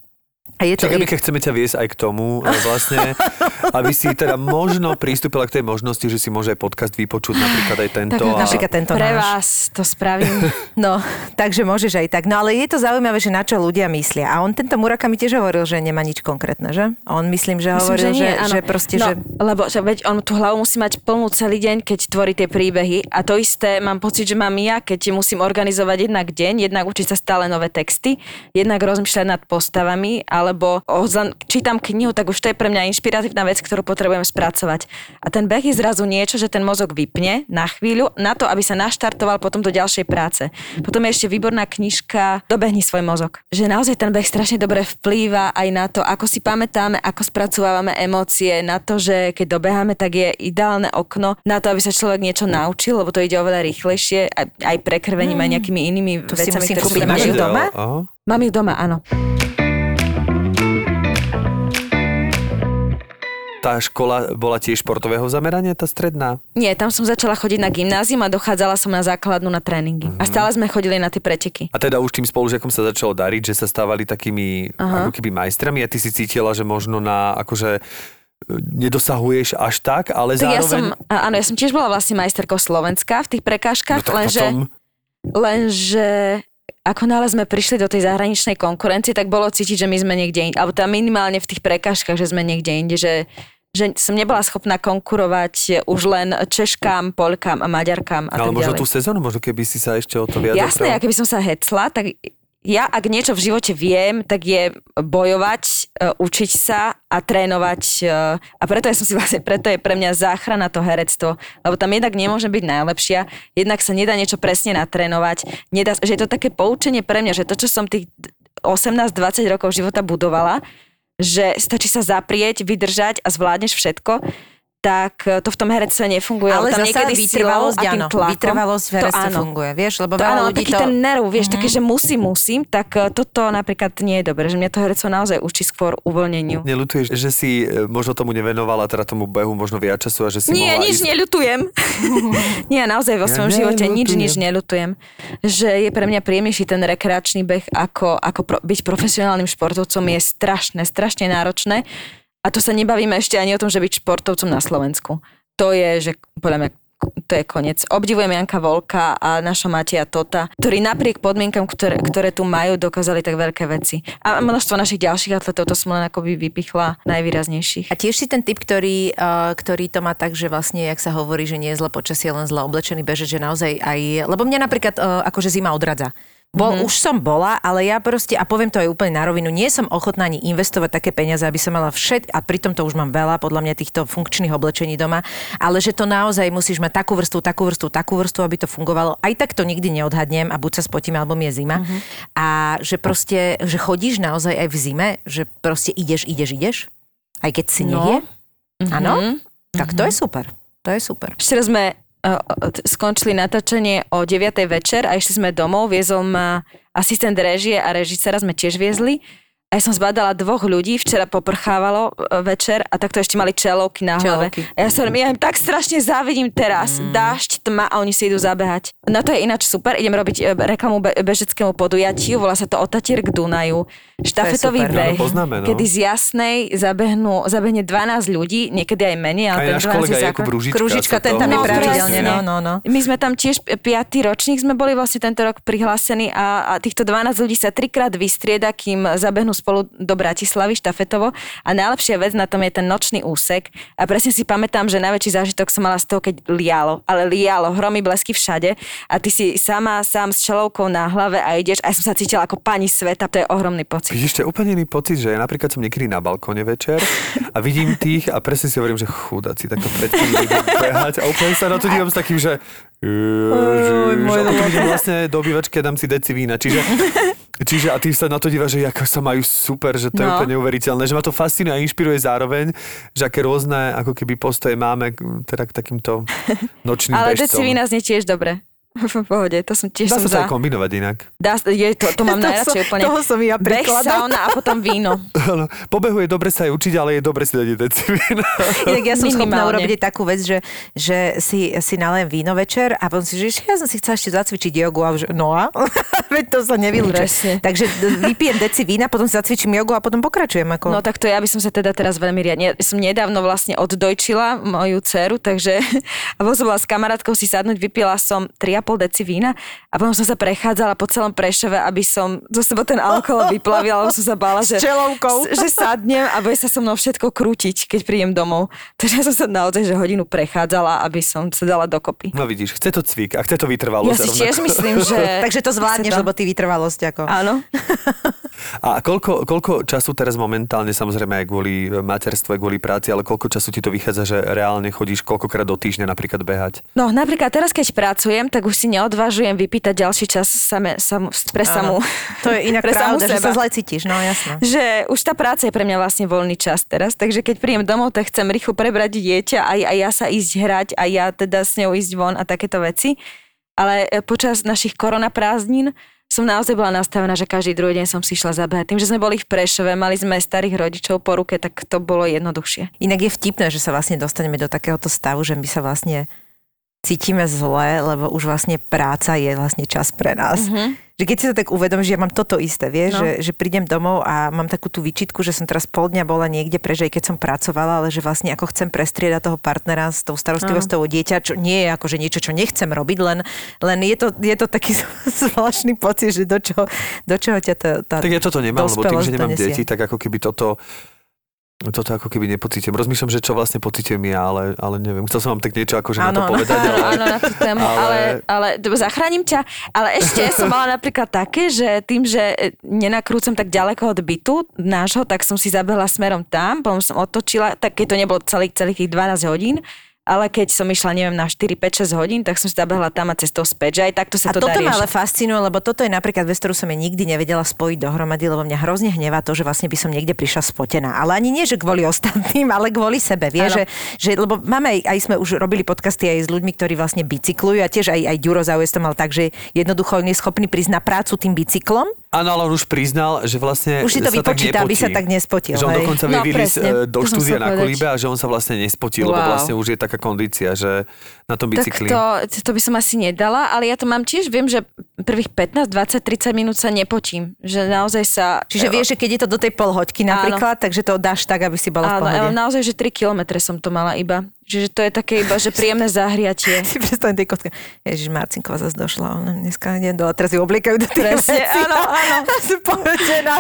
A je to Čakaj, keď chceme ťa viesť aj k tomu, e, vlastne, aby si teda možno pristúpila k tej možnosti, že si môže aj podcast vypočuť, napríklad aj tento. Tak, a... napríklad tento Pre náš. vás to spravím. No, takže môžeš aj tak. No ale je to zaujímavé, že na čo ľudia myslia. A on tento Muraka mi tiež hovoril, že nemá nič konkrétne, že? On myslím, že hovoril, myslím, že, nie, že, že proste, no, že... Lebo že veď on tú hlavu musí mať plnú celý deň, keď tvorí tie príbehy. A to isté mám pocit, že mám ja, keď musím organizovať jednak deň, jednak učiť sa stále nové texty, jednak rozmýšľať nad postavami, alebo len čítam knihu, tak už to je pre mňa inšpiratívna vec, ktorú potrebujem spracovať. A ten beh je zrazu niečo, že ten mozog vypne na chvíľu, na to, aby sa naštartoval potom do ďalšej práce. Potom je ešte výborná knižka Dobehni svoj mozog. Že naozaj ten beh strašne dobre vplýva aj na to, ako si pamätáme, ako spracovávame emócie, na to, že keď dobeháme, tak je ideálne okno na to, aby sa človek niečo naučil, lebo to ide oveľa rýchlejšie, aj, aj prekrvením, aj nejakými inými to vecami, si musím kúpiť. Máš doma? Mám ich doma, áno. Tá škola bola tiež športového zamerania, tá stredná? Nie, tam som začala chodiť na gymnázium a dochádzala som na základnú na tréningy. Uh-huh. A stále sme chodili na tie preteky. A teda už tým spolužiakom sa začalo dariť, že sa stávali takými uh-huh. ako keby majstrami a ty si cítila, že možno na akože e, nedosahuješ až tak, ale tak zároveň... Ja som, áno, ja som tiež bola vlastne majsterkou Slovenska v tých prekážkach, no, lenže, potom... lenže ako nále sme prišli do tej zahraničnej konkurencie, tak bolo cítiť, že my sme niekde inde, alebo tam minimálne v tých prekážkach, že sme niekde inde, že že som nebola schopná konkurovať už len Češkám, Polkám a Maďarkám a Ale tak možno ďalej. tú sezónu, možno keby si sa ešte o to viac Jasné, a keby som sa hecla, tak ja ak niečo v živote viem, tak je bojovať, e, učiť sa a trénovať. E, a preto ja som si vlastne, preto je pre mňa záchrana to herectvo, lebo tam jednak nemôže byť najlepšia, jednak sa nedá niečo presne natrénovať, nedá, že je to také poučenie pre mňa, že to, čo som tých 18-20 rokov života budovala, že stačí sa zaprieť, vydržať a zvládneš všetko, tak to v tom herectve nefunguje. Ale tam zasa vytrvalosť, áno, tlakom, vytrvalosť v herectve funguje, vieš, lebo veľa áno, ľudí taký to... ten nerv, vieš, mm-hmm. také, že musím, musím, tak e, toto napríklad nie je dobré, že mňa to herectvo naozaj učí skôr uvoľneniu. Nelutuješ, že si e, možno tomu nevenovala, teda tomu behu možno viac času a že si Nie, nič ísť... neľutujem. nie, naozaj vo Ja svojom živote nič, nič neľutujem. Že je pre mňa príjemnejší ten rekreačný beh, ako, ako pro, byť profesionálnym športovcom je strašné, strašne náročné. A to sa nebavíme ešte ani o tom, že byť športovcom na Slovensku to je, že podľa mňa to je koniec. Obdivujem Janka Volka a naša Matia Tota, ktorí napriek podmienkam, ktoré, ktoré tu majú, dokázali tak veľké veci. A množstvo našich ďalších atletov, to som len akoby vypichla najvýraznejších. A tiež si ten typ, ktorý, ktorý to má tak, že vlastne, jak sa hovorí, že nie je zle počasie, len zle oblečený bežec, že naozaj aj... Lebo mňa napríklad akože zima odradza. Bol, mm-hmm. Už som bola, ale ja proste, a poviem to aj úplne na rovinu, nie som ochotná ani investovať také peniaze, aby som mala všet, a pritom to už mám veľa, podľa mňa týchto funkčných oblečení doma, ale že to naozaj musíš mať takú vrstvu, takú vrstvu, takú vrstvu, aby to fungovalo. Aj tak to nikdy neodhadnem a buď sa spotím, alebo mi je zima. Mm-hmm. A že proste, že chodíš naozaj aj v zime, že proste ideš, ideš, ideš, aj keď si No. nie Áno? Mhm. Tak to je super. To je super. Včera sme uh, skončili natáčanie o 9. večer a išli sme domov, viezol ma asistent režie a režisera sme tiež viezli. A ja som zbadala dvoch ľudí, včera poprchávalo e, večer a takto ešte mali čelovky na hlave. Čelovky. A ja, sa, ja im tak strašne závidím teraz. Mm. Dážď, tma a oni si idú zabehať. Na to je ináč super. Idem robiť e, reklamu be- bežeckému podujatiu. Volá sa to Otatier k Dunaju. Štafetový beh, No, no, poznáme, no. kedy z Jasnej zabehnú, zabehne 12 ľudí, niekedy aj menej. Aj Ale náš ten 12 kolega Jakub. Kružička, sa ten tam je pravidelne, zúčastňuje. no, no, no. My sme tam tiež 5. ročník sme boli vlastne tento rok prihlásení a, a týchto 12 ľudí sa trikrát vystrieda, kým zabehnú spolu do Bratislavy štafetovo. A najlepšia vec na tom je ten nočný úsek. A presne si pamätám, že najväčší zážitok som mala z toho, keď lialo. Ale lialo, hromy, blesky všade. A ty si sama, sám s čelovkou na hlave a ideš. A ja som sa cítila ako pani sveta. To je ohromný pocit. Vidíš, to je úplne iný pocit, že ja napríklad som niekedy na balkóne večer a vidím tých a presne si hovorím, že chudáci takto pred tým idú behať a úplne sa na to dívam s takým, že Ježiš, a potom idem vlastne do obývačky a dám si deci vína. Čiže, čiže a ty sa na to dívaš, že ako sa majú super, že to je No. úplne neuveriteľné, že ma to fascinuje a inšpiruje zároveň, že aké rôzne ako keby postoje máme teda k takýmto nočným Ale bežcom. deci vína znie tiež dobre. V pohode, to som tiež Dá som sa to za. aj kombinovať inak. Dá, je, to, to mám To najradšej som- úplne. toho som ja Beh, príkladom. sauna a potom víno. Áno, po behu je dobre sa aj učiť, ale je dobre si dať deci vína. Inak ja som schopná urobiť takú vec, že, že si, si nalejem víno večer a potom si, že ja som si chcela ešte zacvičiť jogu a už, no a? Veď to sa nevylúče. Presne. Takže vypijem deci vína, potom si zacvičím jogu a potom pokračujem. Ako... No tak to ja by som sa teda teraz veľmi riadne... Som nedávno vlastne oddojčila moju dceru, takže a potom som bola s kamarátkou si sadnúť, vypila som 3,5 deci vína a potom som sa prechádzala po celom Prešove, aby som zo seba ten alkohol vyplavila, lebo som sa bála, že, S že sadnem a bude sa so mnou všetko krútiť, keď prídem domov. Takže ja som sa naozaj že hodinu prechádzala, aby som sa dala dokopy. No vidíš, chce to cvik a chce to Ja vytrvalosť. si rovnako. tiež myslím, že... Takže to zvládneš, to. lebo ty vytrvalosť. Ako. Áno. A koľko, koľko času teraz momentálne, samozrejme aj kvôli materstve, kvôli práci, ale koľko času ti to vychádza, že reálne chodíš koľkokrát do týždňa napríklad behať? No napríklad teraz, keď pracujem, tak už si neodvážujem vypýtať ďalší čas same, sam, pre samu. To je inak pre samú pravda, že sa zle cítiš, no jasno. Že už tá práca je pre mňa vlastne voľný čas teraz, takže keď príjem domov, tak chcem rýchlo prebrať dieťa a, a ja sa ísť hrať a ja teda s ňou ísť von a takéto veci. Ale e, počas našich koronaprázdnin som naozaj bola nastavená, že každý druhý deň som si išla zabehať. Tým, že sme boli v Prešove, mali sme starých rodičov po ruke, tak to bolo jednoduchšie. Inak je vtipné, že sa vlastne dostaneme do takéhoto stavu, že my sa vlastne cítime zle, lebo už vlastne práca je vlastne čas pre nás. Mhm. Že keď si to tak uvedomíš, že ja mám toto isté, vieš, No. že, že prídem domov a mám takú tú výčitku, že som teraz pol dňa bola niekde preč, aj keď som pracovala, ale že vlastne ako chcem prestriedať toho partnera s tou starostlivosťou o dieťa, čo nie je akože niečo, čo nechcem robiť, len, len je, to, je to taký zvláštny pocit, že do čoho, do čoho ťa tá, tá Tak ja toto nemám, lebo tým, že nemám deti, tak ako keby toto toto ako keby nepocítim. Rozmýšľam, že čo vlastne pocítim ja, ale, ale neviem. Chcel som vám tak niečo akože na Áno, to áno. povedať, Áno, ale... áno, na tú tému, ale, ale- ale, ale zachránim ťa. Ale ešte som mala napríklad také, že tým, že e, nenakrúcam tak ďaleko od bytu nášho, tak som si zabehla smerom tam, potom som otočila, tak keď to nebolo celých, celých tých 12 hodín, ale keď som išla, neviem, na 4, 5, 6 hodín, tak som si zabehla tam a cestou späť, že aj takto A sa to toto dá ma ale fascinuje, lebo toto je napríklad vec, ktorú som ja nikdy nevedela spojiť dohromady, lebo mňa hrozne hnevá to, že vlastne by som niekde prišla spotená. Ale ani nie, že kvôli ostatným, ale kvôli sebe. Vie, že, že, lebo máme aj, aj sme už robili podcasty aj s ľuďmi, ktorí vlastne bicyklujú a tiež aj, aj Ďuro to mal tak, že jednoducho nie je schopný prísť na prácu tým bicyklom. Áno, ale on už priznal, že vlastne Už si to tak vypočíta, aby sa tak nespotil, Že on hej. dokonca vie No, e, do To štúdia na kolíbe a že on sa vlastne nespotí, lebo Wow. vlastne už je taká kondícia, že na tom Tak bicykli. to, to by som asi nedala, ale ja to mám tiež, viem, že prvých 15, 20, 30 minút sa nepotím. Že naozaj sa... Čiže vieš, že keď je to do tej polhoďky napríklad, takže to dáš tak, aby si bola v Áno, pohode. ale naozaj, že 3 kilometre som to mala iba. Čiže to je také iba, že príjemné zahriatie. si predstavím tej kocke. Ježiš, Marcinková zase došla, ona dneska ide dole, teraz ju obliekajú do tých Presne, vecí. áno, áno. Som povedená,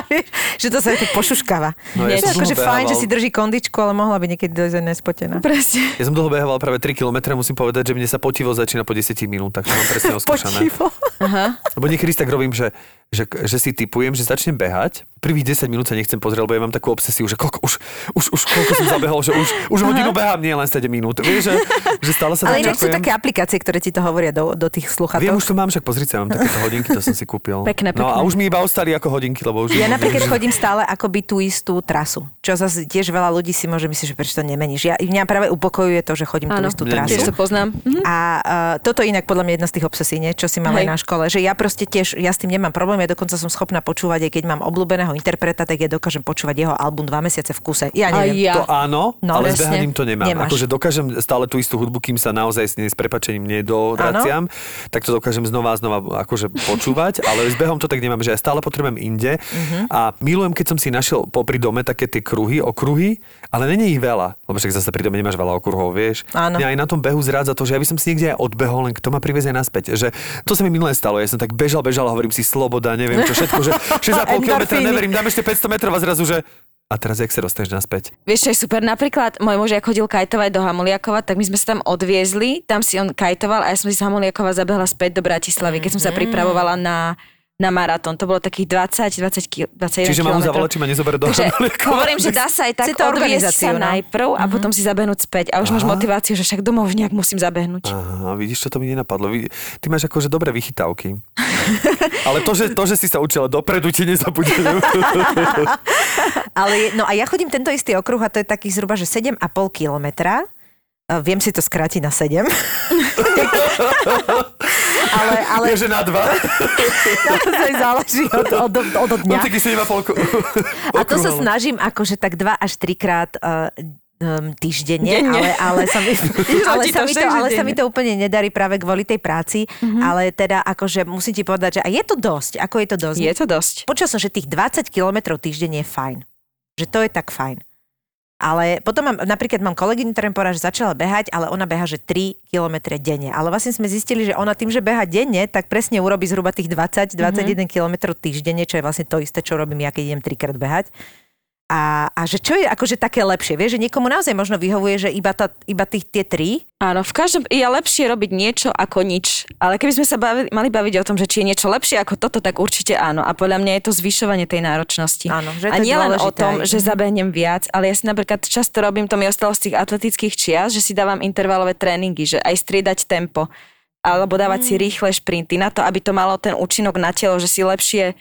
že to sa tak pošuškáva. No, ja je akože dlho fajn, že behával. si drží kondičku, ale mohla by niekedy dojsť aj nespotená. Presne. Ja som dlho behoval práve 3 km, musím povedať, že mne sa potivo začína po 10 minútach, to mám presne oskúšané. Počivo. Aha. Lebo niekedy si tak robím, že, že, že si typujem, že začnem behať, prvých 10 minút sa nechcem pozrieť, lebo ja mám takú obsesiu, že koľko, už, už, už koľko som zabehol, že už, už hodinu behám, nie len 7 minút. Vieš, že, že stále sa Ale inak sú také aplikácie, ktoré ti to hovoria do, do tých Viem, sluchatok. už to mám, však pozrite sa, mám takéto hodinky, to som si kúpil. Pekné, No a pekné. už mi iba ostali ako hodinky, lebo už... Ja napríklad nevyužijem. chodím stále akoby tú istú trasu, čo zase tiež veľa ľudí si môže myslieť, že prečo to nemeníš. Ja, mňa práve upokojuje to, že chodím tú Áno, istú trasu. tiež to poznám. Mhm. A uh, toto inak podľa mňa jedna z tých obsesí, nie? čo si mám aj na škole, že ja proste tiež, ja s tým nemám problém, ja dokonca som schopná počúvať, aj keď mám obľúbeného interpreta, tak ja dokážem počúvať jeho album dva mesiace v kuse. Ja A neviem. ja. To áno, No, ale s behaním to nemám. Nemáš. Akože dokážem stále tú istú hudbu, kým sa naozaj s nej s prepačením nedoraciam, tak to dokážem znova a znova akože počúvať, ale s behom to tak nemám, že ja stále potrebujem inde Mhm. a milujem, keď som si našiel popri dome také tie kruhy, okruhy, ale není ich veľa, lebo však zase pri dome nemáš veľa okruhov, vieš. Áno. Mňa aj na tom behu zrádza to, že ja by som si niekde aj odbehol, len kto ma privezie naspäť. Že to sa mi minulé stalo, ja som tak bežal, bežal hovorím si sloboda, neviem čo všetko, že 6,5 km neverím, dám ešte 500 metrov a zrazu, že a teraz jak sa dostaneš naspäť? Vieš, čo je super? Napríklad môj muž, ak chodil kajtovať do Hamuliakova, tak my sme sa tam odviezli, tam si on kajtoval a ja som si z Hamuliakova zabehla späť do Bratislavy, keď som sa pripravovala na, na maratón. To bolo takých 20, 20 kil, 21 Čiže mám zavolať, či ma nezoberie do Takže hovorím, že dá sa aj tak to odviesť sa najprv a potom si zabehnúť späť. A už máš motiváciu, že však domov nejak musím zabehnúť. Aha, vidíš, čo to mi nenapadlo. Ty máš akože dobré vychytávky. Ale to že, to, že si sa učila dopredu, ti nezabudem. Ale no a ja chodím tento istý okruh a to je takých zhruba, že 7,5 kilometra. Viem si to skrátiť na 7. ale, ale Je, že na dva. naozaj záleží od, od, od, od No dňa. taký 7,5 A to sa snažím akože tak dva až trikrát uh, um, týždenne, Denne. ale, ale, sa mi, ale, sa to mi to, ale sa mi to úplne nedarí práve kvôli tej práci, ale teda akože musím ti povedať, že a je to dosť, ako je to dosť. Je to dosť. Počul som, že tých 20 kilometrov týždenne je fajn. Že to je tak fajn. Ale potom mám, napríklad mám kolegyňu, ktorá mi že začala behať, ale ona beha, že 3 km denne. Ale vlastne sme zistili, že ona tým, že beha denne, tak presne urobí zhruba tých 20-21 mm-hmm. km týždenne, čo je vlastne to isté, čo robím ja, keď idem trikrát behať. A, a že čo je akože také lepšie, vieš, že niekomu naozaj možno vyhovuje, že iba, tá, iba tých, tie tri, Áno, v každom je lepšie robiť niečo ako nič. Ale keby sme sa bavili, mali baviť o tom, že či je niečo lepšie ako toto, tak určite áno. A podľa mňa je to zvyšovanie tej náročnosti. Áno, že a nie len o tom, aj. že Mhm. zabehnem viac, ale ja si napríklad často robím, to mi ostalo z tých atletických čias, že si dávam intervalové tréningy, že aj striedať tempo alebo dávať Mm. si rýchle šprinty na to, aby to malo ten účinok na telo, že si lepšie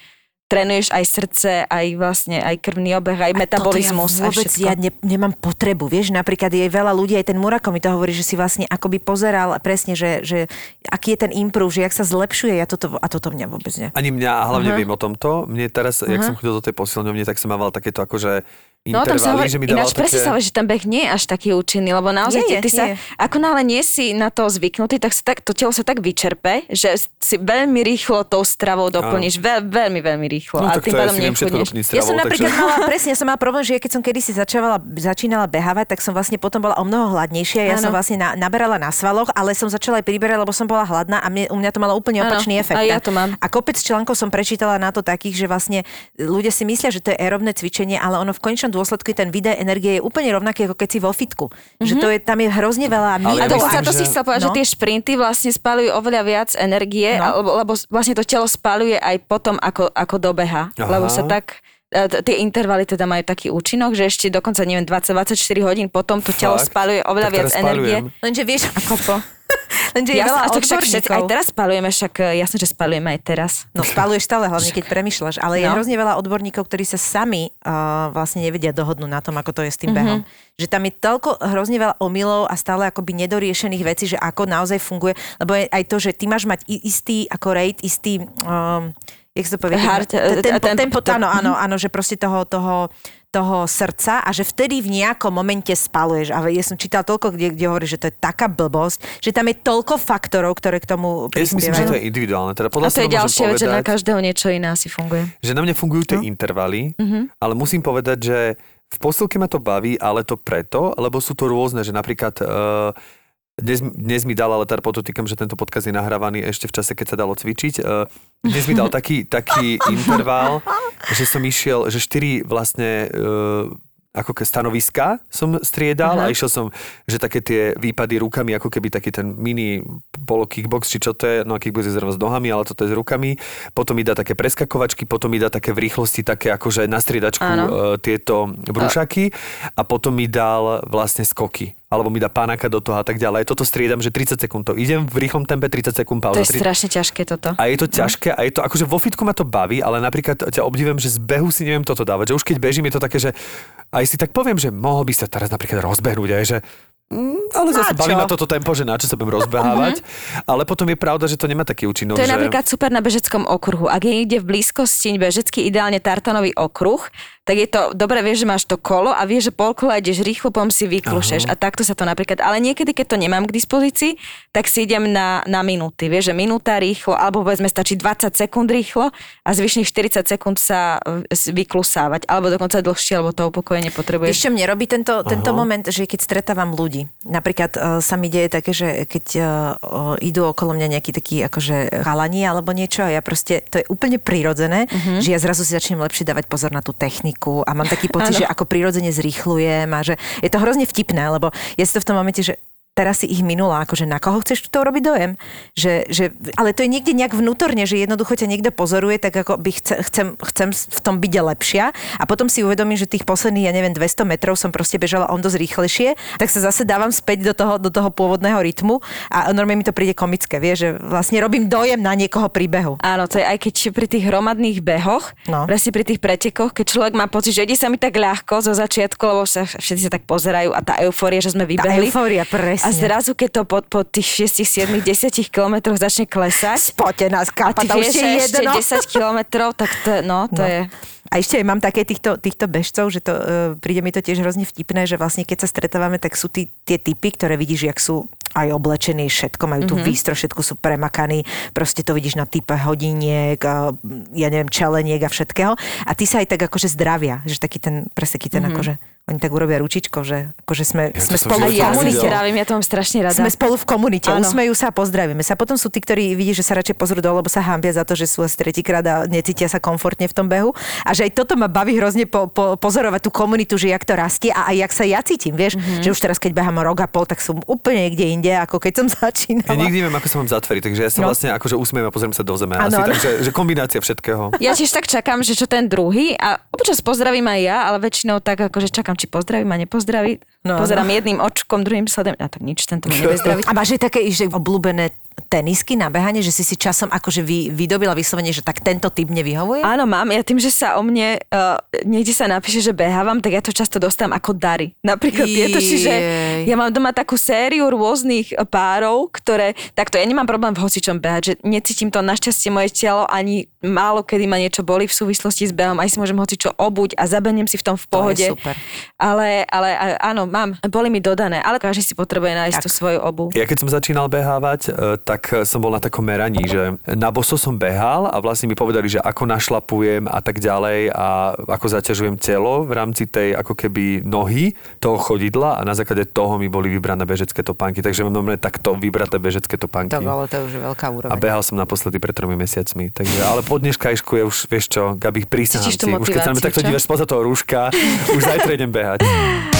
trénuješ aj srdce, aj vlastne aj krvný obeh, aj metabolizmus. Toto ja vôbec všetko. ja ne, nemám potrebu, vieš, napríklad je veľa ľudí, aj ten Murako mi to hovorí, že si vlastne akoby pozeral presne, že, že aký je ten improve, že jak sa zlepšuje, ja toto, a toto mňa vôbec ne. Ani mňa, a hlavne viem o tomto. Mne teraz, jak som chodil do tej posilňovne, tak som mával takéto akože No tam sa hovorí, že mi ináč presne také... sa hovorí, že ten beh nie je až taký účinný, lebo naozaj Nie ty sa, nie je. ako náhle nie si na to zvyknutý, tak sa tak, to telo sa tak vyčerpe, že si veľmi rýchlo tou stravou doplníš, veľ, veľmi, veľmi rýchlo. No a tak tým ja pádom Ja stravou, som napríklad takže... mala, presne, ja som mala problém, že ja keď som kedysi začala, začínala behávať, tak som vlastne potom bola o mnoho hladnejšia. Ja Áno. som vlastne na, naberala na svaloch, ale som začala aj priberať, lebo som bola hladná a mne, u mňa to malo úplne opačný efekt. aj ja to mám. A kopec článkov som prečítala na to takých, že vlastne ľudia si myslia, že to je aerobné cvičenie, ale ono v konečnom dôsledku ten výdaj energie je úplne rovnaký, ako keď si vo fitku. Že to je, tam je hrozne veľa A ja mýtov. dokonca myslím, to si že- chcel povedať, že No. tie šprinty vlastne spalujú oveľa viac energie, No. lebo, lebo vlastne to telo spaluje aj potom, ako, ako dobeha. Aha. Lebo sa tak tie intervaly teda majú taký účinok, že ešte dokonca, neviem, 20-24 hodín potom to telo Fakt? spaluje oveľa Tak viac energie. Lenže vieš, Ako po. lenže je Jasné, veľa však odborníkov. aj teraz spalujeme, však e, jasné, že spalujeme aj teraz. No spaluješ stále, hlavne keď premyšľaš, ale je No. hrozne veľa odborníkov, ktorí sa sami uh, vlastne nevedia dohodnúť na tom, ako to je s tým behom. Že tam je toľko hrozne veľa omylov a stále akoby nedoriešených vecí, že ako naozaj funguje, lebo aj to, že ty máš mať istý ako rate, istý um, jak sa to povie? Heart, eh, tempo, tempo, tempo, to- áno, áno, áno, že proste toho, toho, toho srdca a že vtedy v nejakom momente spaluješ. A ja som čítala toľko, kde, kde hovorí, že to je taká blbosť, že tam je toľko faktorov, ktoré k tomu Ja si myslím, že prispievajú. to je individuálne. A Teda podľa to je ďalšia vec, že na každého niečo iné asi funguje. že na mňa fungujú No. tie intervaly, Mhm. ale musím povedať, že v posilke ma to baví, ale to preto, lebo sú to rôzne, že napríklad uh, dnes, dnes mi dal, ale teda podotýkam, že tento podcast je nahrávaný ešte v čase, keď sa dalo cvičiť. Uh, dnes mi dal taký, taký interval, že som išiel, že štyri vlastne uh, ako ke stanoviska som striedal Aha. a išiel som, že také tie výpady rukami, ako keby taký ten mini polo kickbox, či čo to je, no kickbox je zrovna s nohami, ale toto je s rukami. Potom mi dá také preskakovačky, potom mi dá také v rýchlosti, také akože na striedačku e, tieto brúšaky a potom mi dal vlastne skoky alebo mi dá pánika do toho a tak ďalej. Toto striedam, že 30 sekúnd to idem, v rýchlom tempe 30 sekúnd To pauza. je strašne ťažké toto. A je to ťažké a je to, akože vo fitku ma to baví, ale napríklad ťa obdivujem, že z behu si neviem toto dávať. Že už keď bežím, je to také, že aj si tak poviem, že mohol by sa teraz napríklad rozbehnúť, aj že Ale Na zase baví ma toto tempo, že na čo sa budem rozbehávať. ale potom je pravda, že to nemá taký účinok, To je že... napríklad super na bežeckom okruhu. Ak je niekde v blízkosti bežecký ideálne tartanový okruh, tak je to dobre, vieš, že máš to kolo a vieš, že pol kola ideš rýchlo, potom si vyklušeš. A takto sa to napríklad, ale niekedy, keď to nemám k dispozícii, tak si idem na, na minúty. Vieš, že minúta rýchlo, alebo povedzme stačí 20 sekúnd rýchlo a zvyšných 40 sekúnd sa e, vyklusávať, alebo dokonca dlhšie, alebo to upokojenie potrebuješ. Čo mne robí tento, tento moment, že keď stretávam ľudí, napríklad uh, sa mi deje také, že keď uh, uh, idú okolo mňa nejakí takí akože chalani alebo niečo a ja proste, to je úplne prirodzené, že ja zrazu si začnem lepšie dávať pozor na tú techniku a mám taký pocit, že ako prirodzene zrýchlujem a že je to hrozne vtipné, lebo ja si to v tom momente, že teraz si ich minula, akože na koho chceš to robiť dojem? Že, že, ale to je niekde nejak vnútorne, že jednoducho ťa niekto pozoruje, tak ako by chce, chcem, chcem v tom byť lepšia a potom si uvedomím, že tých posledných, ja neviem, 200 metrov som proste bežala on dosť rýchlejšie, tak sa zase dávam späť do toho, do toho pôvodného rytmu a normálne mi to príde komické, vieš, že vlastne robím dojem na niekoho príbehu. Áno, to je aj keď pri tých hromadných behoch, No. presne pri tých pretekoch, keď človek má pocit, že ide sa mi tak ľahko zo začiatku, lebo sa všetci sa tak pozerajú a tá eufória, že sme Tá vybehli. eufória, presne. A zrazu, keď to po, po tých 6, 7, 10 kilometroch začne klesať, Spotená skápa, to už je ešte jedno. 10 kilometrov, tak to, no, to No. je... A ešte aj mám také týchto, týchto bežcov, že to, uh, príde mi to tiež hrozne vtipné, že vlastne keď sa stretávame, tak sú tí, tie typy, ktoré vidíš, jak sú aj oblečení, všetko majú tu mm-hmm. výstro, všetko sú premakaní, proste to vidíš na type hodiniek, a, ja neviem, čeleniek a všetkého. A ty sa aj tak akože zdravia, že taký ten, presne taký ten mm-hmm. akože, oni tak urobia ručičko, že akože sme, Ja sme spolu v ja komunite. nevidel. zdravím, ja to mám strašne rada. Sme spolu v komunite, Áno. usmejú sa a pozdravíme sa. Potom sú tí, ktorí vidí, že sa radšej pozrú dole, lebo sa hambia za to, že sú asi tretíkrát a necítia sa komfortne v tom behu. A že aj toto ma baví hrozne po, po, pozorovať tú komunitu, že jak to rastie a aj jak sa ja cítim, vieš, mm-hmm. že už teraz, keď behám rok a pol, tak som úplne niekde inde, ako keď som začínala. Ja nikdy neviem, ako sa mám zatvoriť, takže ja sa No. vlastne akože usmiem a pozriem sa do zeme. Áno, Asi áno. takže že kombinácia všetkého. Ja tiež tak čakám, že čo ten druhý a občas pozdravím aj ja, ale väčšinou tak akože čakám, či pozdravím a nepozdraví. No, No, Pozerám jedným očkom, druhým sledujem. A tak nič, nebude zdraviť. A máš aj také, že obľúbené tenisky na behanie, že si si časom akože vy, vydobila vyslovene, že tak tento typ nevyhovuje? Áno, mám. Ja tým, že sa o mne uh, niekde sa napíše, že behávam, tak ja to často dostávam ako dary. Napríklad je to, čiže Jej. ja mám doma takú sériu rôznych eh, párov, ktoré, takto ja nemám problém v hocičom behať, že necítim to našťastie moje telo, ani málo kedy ma niečo boli v súvislosti s behom, aj si môžem hocičo obuť a zabenem si v tom v To je pohode. super. Ale, ale áno, mám. Boli mi dodané, ale každý si potrebuje nájsť Tak. tú svoju obu. Ja keď som začínal behávať, e, tak e, som bol na takom meraní, že na boso som behal a vlastne mi povedali, že ako našlapujem a tak ďalej a ako zaťažujem telo v rámci tej ako keby nohy toho chodidla a na základe toho mi boli vybrané bežecké topánky. Takže mám normálne takto vybraté bežecké topánky. Tak, ale to už veľká A úroveň. behal som naposledy pred tromi mesiacmi. Takže, ale po dneškajšku je už, vieš čo, Gabi, prísahám ti. Už keď sa motiváciu, takto dívaš spoza toho rúška, už zajtra idem behať.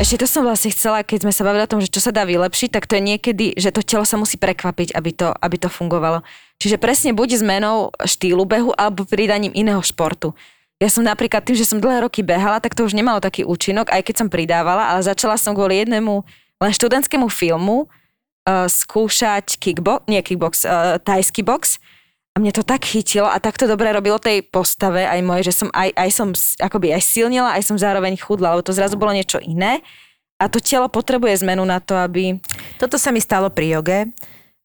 Ešte to som vlastne chcela, keď sme sa bavili o tom, že čo sa dá vylepšiť, tak to je niekedy, že to telo sa musí prekvapiť, aby to, aby to fungovalo. Čiže presne buď zmenou štýlu behu alebo pridaním iného športu. Ja som napríklad tým, že som dlhé roky behala, tak to už nemalo taký účinok, aj keď som pridávala, ale začala som kvôli jednému len študentskému filmu uh, skúšať kickbox, nie kickbox, uh, tajský box. A mne to tak chytilo a tak to dobre robilo tej postave aj moje, že som aj, aj som akoby aj silnila, aj som zároveň chudla, lebo to zrazu bolo niečo iné. A to telo potrebuje zmenu na to, aby... Toto sa mi stalo pri joge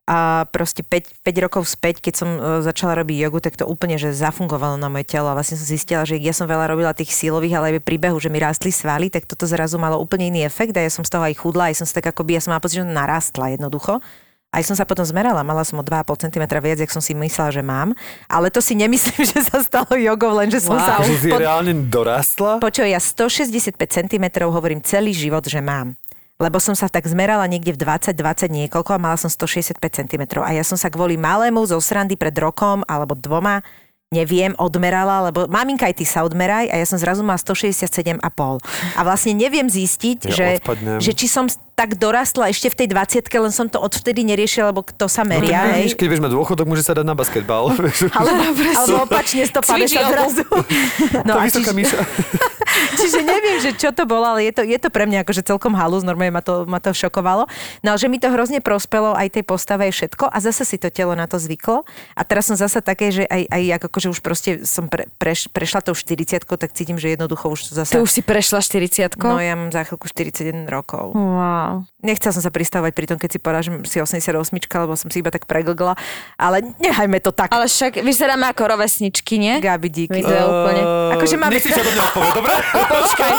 a proste 5, 5 rokov späť, keď som e, začala robiť jogu, tak to úplne, že zafungovalo na moje telo a vlastne som zistila, že ja som veľa robila tých sílových, ale aj pri behu, že mi rástli svaly, tak toto zrazu malo úplne iný efekt a ja som z toho aj chudla, aj som sa tak akoby, ja som mala pocit, že narastla jednoducho. Aj som sa potom zmerala, mala som o 2,5 cm viac, jak som si myslela, že mám. Ale to si nemyslím, že sa stalo jogou, len že som Wow. sa... Takže si pod- reálne dorastla? Počuj, ja 165 cm hovorím celý život, že mám. Lebo som sa tak zmerala niekde v 20-20 niekoľko a mala som 165 cm. A ja som sa kvôli malému zo srandy pred rokom alebo dvoma neviem, odmerala, lebo maminka aj ty sa odmeraj a ja som zrazu mala 167,5. A vlastne neviem zistiť, Ja že, odpadnem. že či som tak dorastla ešte v tej 20 len som to odvtedy neriešila, lebo kto sa No, meria, tak hej. keď vieš mať dôchodok, môže sa dať na basketbal. Alebo, alebo opačne 150 Cvičí obu. zrazu. No, No a vysoká čiže-. Čiže neviem, že čo to bolo, ale je to, je to pre mňa akože celkom halus, normálne ma to, ma to šokovalo. No ale že mi to hrozne prospelo aj tej postave, aj všetko a zase si to telo na to zvyklo. A teraz som zase také, že aj, aj akože už proste som pre, preš, prešla tou 40 tak cítim, že jednoducho už zase... Ty už si prešla 40 No ja mám za chvíľku 41 rokov. Wow. Nechcela som sa pristavovať pri tom, keď si povedala, že si 88, lebo som si iba tak preglgla, ale nechajme to tak. Ale však vyzeráme ako rovesničky, nie? Gabi, díky. To je úplne... Akože máme... Nechci sa do mňa odpovedať, dobre? Počkaj,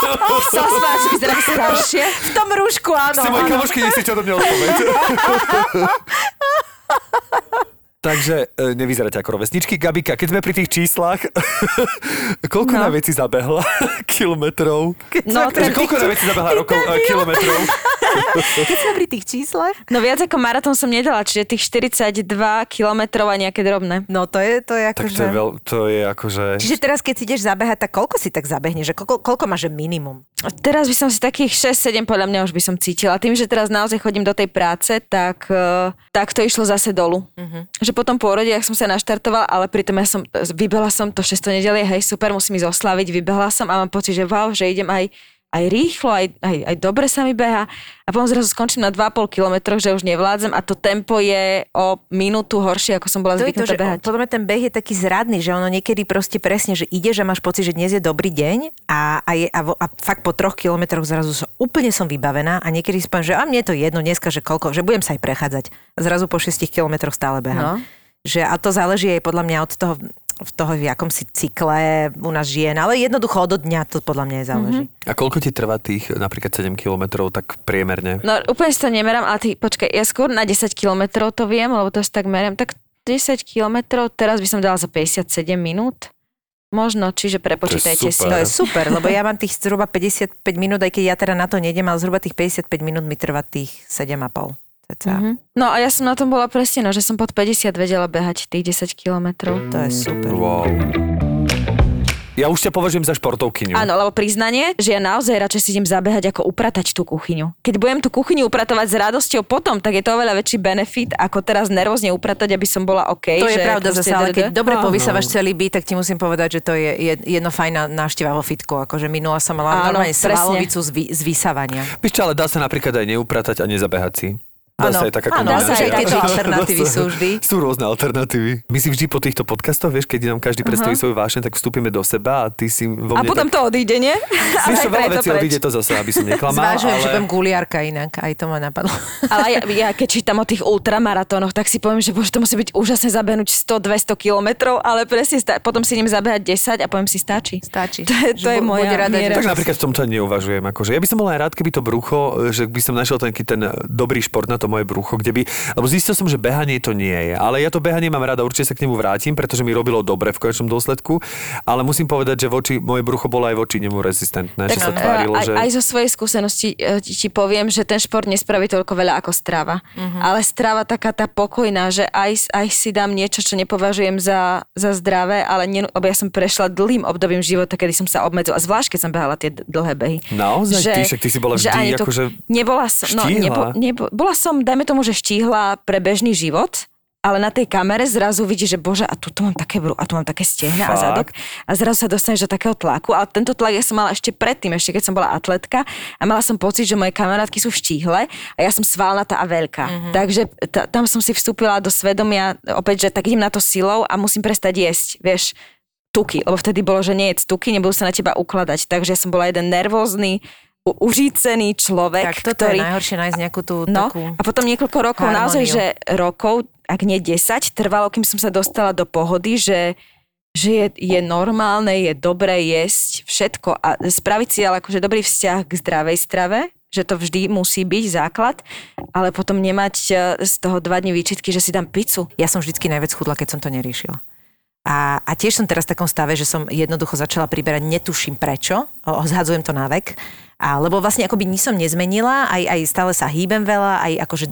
sa smáš, že vyzerám staršie. V tom rúšku, áno. Ste moje kamošky, nechci čo do mňa odpovedať. Takže e, nevyzeráte ako rovesničky. Gabika, keď sme pri tých číslach, koľko No. na veci zabehla kilometrov? No, koľko na veci zabehla rokov, kilometrov? Keď sme pri tých číslach, No viac ako maratón som nedala, čiže tých 42 kilometrov a nejaké drobné. no to je, to je Tak akože... to je, veľ, to je akože... Čiže teraz, keď si ideš zabehať, tak koľko si tak zabehneš? Že Koľko, koľko máš minimum? Teraz by som si takých 6-7 podľa mňa už by som cítila. Tým, že teraz naozaj chodím do tej práce, tak, eh, tak to išlo zase dolu. Uh-huh. Že po tom pôrode, ak som sa naštartovala, ale pritom ja som, vybehla som to 6 nedelie, hej, super, musím ísť oslaviť, vybehla som a mám pocit, že wow, že idem aj aj rýchlo, aj, aj, aj dobre sa mi beha a potom zrazu skončím na 2,5 kilometroch, že už nevládzem a to tempo je o minútu horšie, ako som bola To to, zvyknutá že behať. podľa mňa ten beh je taký zradný, že ono niekedy proste presne, že ide, že máš pocit, že dnes je dobrý deň a, a, je, a, a fakt po troch kilometroch zrazu som, úplne som vybavená a niekedy si poviem, že a mne to jedno dneska, že koľko, že budem sa aj prechádzať. A zrazu po 6 kilometroch stále behám. No. Že, a to záleží aj podľa mňa od toho, v toho, v akom si cykle u nás žien, ale jednoducho od dňa to podľa mňa aj záleží. Mhm. A koľko ti trvá tých napríklad 7 kilometrov tak priemerne? No úplne si to nemerám, ale ty, počkaj, ja skôr na 10 kilometrov to viem, lebo to si tak merám. Tak 10 kilometrov, teraz by som dala za 57 minút. Možno, čiže prepočítajte si. super. To je super, lebo ja mám tých zhruba 55 minút, aj keď ja teda na to nejdem, ale zhruba tých 55 minút mi trvá tých 7,5. Mhm. No a ja som na tom bola presne, no, že som pod 50 vedela behať tých 10 kilometrov. To je super. Wow. Ja už ťa považujem za športovkyňu. Áno, lebo priznanie, že ja naozaj radšej si idem zabehať, ako upratať tú kuchyňu. Keď budem tú kuchyňu upratovať s radosťou potom, tak je to oveľa väčší benefit, ako teraz nervózne upratať, aby som bola OK. To je že pravda proste zase, ale keď dobre Áno. povysávaš celý byt, tak ti musím povedať, že to je je- jedno fajná návšteva vo fitku. Akože minula som mala normálne svalovicu z, vy, z vysávania. Ale dá sa napríklad aj neupratať a nezabehať si. Dá sa aj taká Áno, dá sa aj tieto alternatívy sú vždy. Sú rôzne alternatívy. My si vždy po týchto podcastoch, vieš, keď nám každý predstaví svoju vášeň, tak vstúpime do seba a ty si vo A mne potom tak... to odíde, nie? Vieš čo, Ale veľa vecí odíde to zase, aby som neklamal, Zvážujem, ale... že budem guliarka inak. Aj to ma napadlo. Ale ja, ja keď čítam o tých ultramaratónoch, tak si poviem, že bože, to musí byť úžasné zabehnúť 100-200 kilometrov, ale presne, stá- potom si idem zabehať 10 a poviem si stačí. Stačí. To je, to Že je moja rada, Tak napríklad v tomto neuvažujem. Akože. Ja by som bol aj rád, keby to brucho, že by som našiel ten dobrý šport na to moje brucho, kde by... Lebo zistil som, že behanie to nie je. Ale ja to behanie mám rada, určite sa k nemu vrátim, pretože mi robilo dobre v konečnom dôsledku. Ale musím povedať, že voči, moje brucho bolo aj voči nemu rezistentné. že sa eh, tvárilo, aj, že... aj zo svojej skúsenosti eh, ti, ti poviem, že ten šport nespraví toľko veľa ako strava. Mhm. Ale strava taká tá pokojná, že aj, aj si dám niečo, čo nepovažujem za, za zdravé, ale nie, ja som prešla dlhým obdobím života, kedy som sa obmedzila, zvlášť keď som behala tie dlhé behy. Naozaj? Ty však ty si bola že vždy to- akože Nebola som, no, nebo, nebo, bola som, dajme tomu, že štíhla pre bežný život, ale na tej kamere zrazu vidíš, že bože, a tu, tu mám také bru, a tu mám také stehna a zadok a zrazu sa dostaneš do takého tlaku, ale tento tlak ja som mala ešte predtým, ešte keď som bola atletka a mala som pocit, že moje kamarátky sú štíhle a ja som svalnatá a veľká. Mm-hmm. Takže t- tam som si vstúpila do svedomia opäť, že tak idem na to silou a musím prestať jesť, vieš, tuky, lebo vtedy bolo, že nie je tuky, nebudú sa na teba ukladať. Takže ja som bola jeden nervózny, u- užícený človek, Tak toto ktorý... je najhoršie nájsť nejakú tú No takú... a potom niekoľko rokov, harmóniu. naozaj, že rokov, ak nie 10, trvalo, kým som sa dostala do pohody, že že je, je normálne, je dobré jesť všetko a spraviť si ale akože dobrý vzťah k zdravej strave, že to vždy musí byť základ, ale potom nemať eh, z toho dva dní výčitky, že si dám pizzu. Ja som vždycky najviac chudla, keď som to neriešila. A, a tiež som teraz v takom stave, že som jednoducho začala priberať, netuším prečo, zhadzujem to na vek, a, lebo vlastne akoby ni som nezmenila, aj, aj stále sa hýbem veľa, aj akože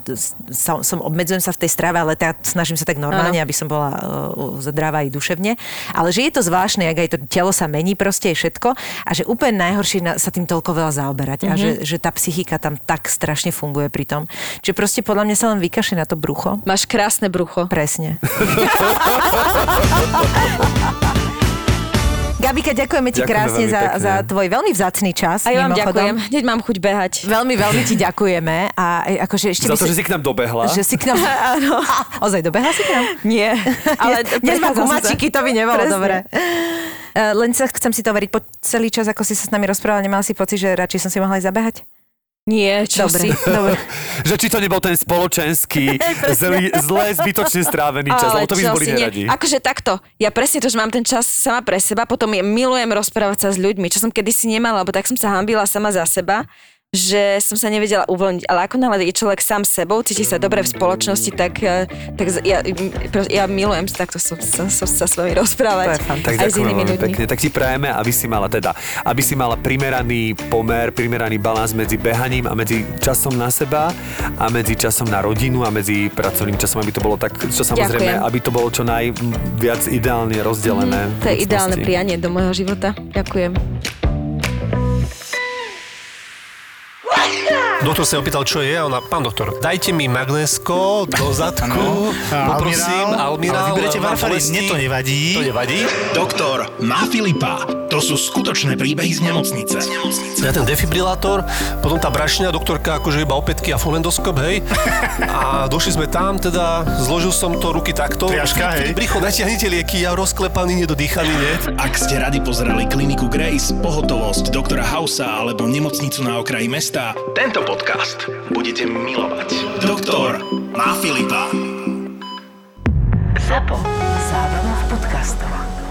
som, som obmedzujem sa v tej strave, ale tá, snažím sa tak normálne, aby som bola uh, zdravá aj duševne. Ale že je to zvláštne, ak aj to telo sa mení proste aj všetko a že úplne najhoršie na, sa tým toľko veľa zaoberať a že, že tá psychika tam tak strašne funguje pri tom. Čiže proste podľa mňa sa len vykašle na to brucho. Máš krásne brucho. Presne. Gabika, ďakujeme ti Ďakujeme krásne za, pekne. za tvoj veľmi vzácný čas. A ja vám mimochodom. ďakujem. Hneď mám chuť behať. Veľmi, veľmi ti ďakujeme. A e, akože ešte Za to, že si k nám dobehla. Že si k nám... Áno. Ozaj, dobehla si k nám? Nie. Ale Dnes má prechádzam sa. gumáčiky, to by nebolo Presne. dobre. Uh, len sa chcem si to veriť po celý čas, ako si sa s nami rozprával, nemal si pocit, že radšej som si mohla ísť zabehať? Nie, čo Dobre, si. dobre. Že či to nebol ten spoločenský, zlý, zle, zbytočne strávený čas, lebo to by boli neradi. Akože takto, ja presne to, že mám ten čas sama pre seba, potom ja milujem rozprávať sa s ľuďmi, čo som kedysi nemala, lebo tak som sa hambila sama za seba, že som sa nevedela uvoľniť. Ale ako náhle je človek sám sebou, cíti sa dobre v spoločnosti, tak, eh, tak ja, ja milujem takto so, so, so, sa s vami rozprávať. Tak aj s inými ľuďmi. pekne. Tak ti prajeme, aby si mala teda, aby si mala primeraný pomer, primeraný balans medzi behaním a medzi časom na seba a medzi časom na rodinu a medzi pracovným časom, aby to bolo tak, čo samozrejme, Ďakujem. aby to bolo čo najviac ideálne rozdelené. To je ideálne prianie do môjho života. Ďakujem. Doktor sa opýtal, čo je a ona, pán doktor, dajte mi magnésko do zadku, A poprosím, almirál. Ale vyberete bolesti. mne to nevadí. To nevadí. Doktor má Filipa. To sú skutočné príbehy z nemocnice. Ja ten defibrilátor, potom tá brašňa, doktorka akože iba opätky a fonendoskop, hej. A došli sme tam, teda zložil som to ruky takto. Triaška, hej. Bricho, natiahnite lieky, ja rozklepaný, nedodýchaný, nie? Ak ste radi pozerali kliniku Grace, pohotovosť doktora Hausa alebo nemocnicu na okraji mesta, tento podcast budete milovať. Doktor má Filipa. ZAPO. Zábrná v podcastovách.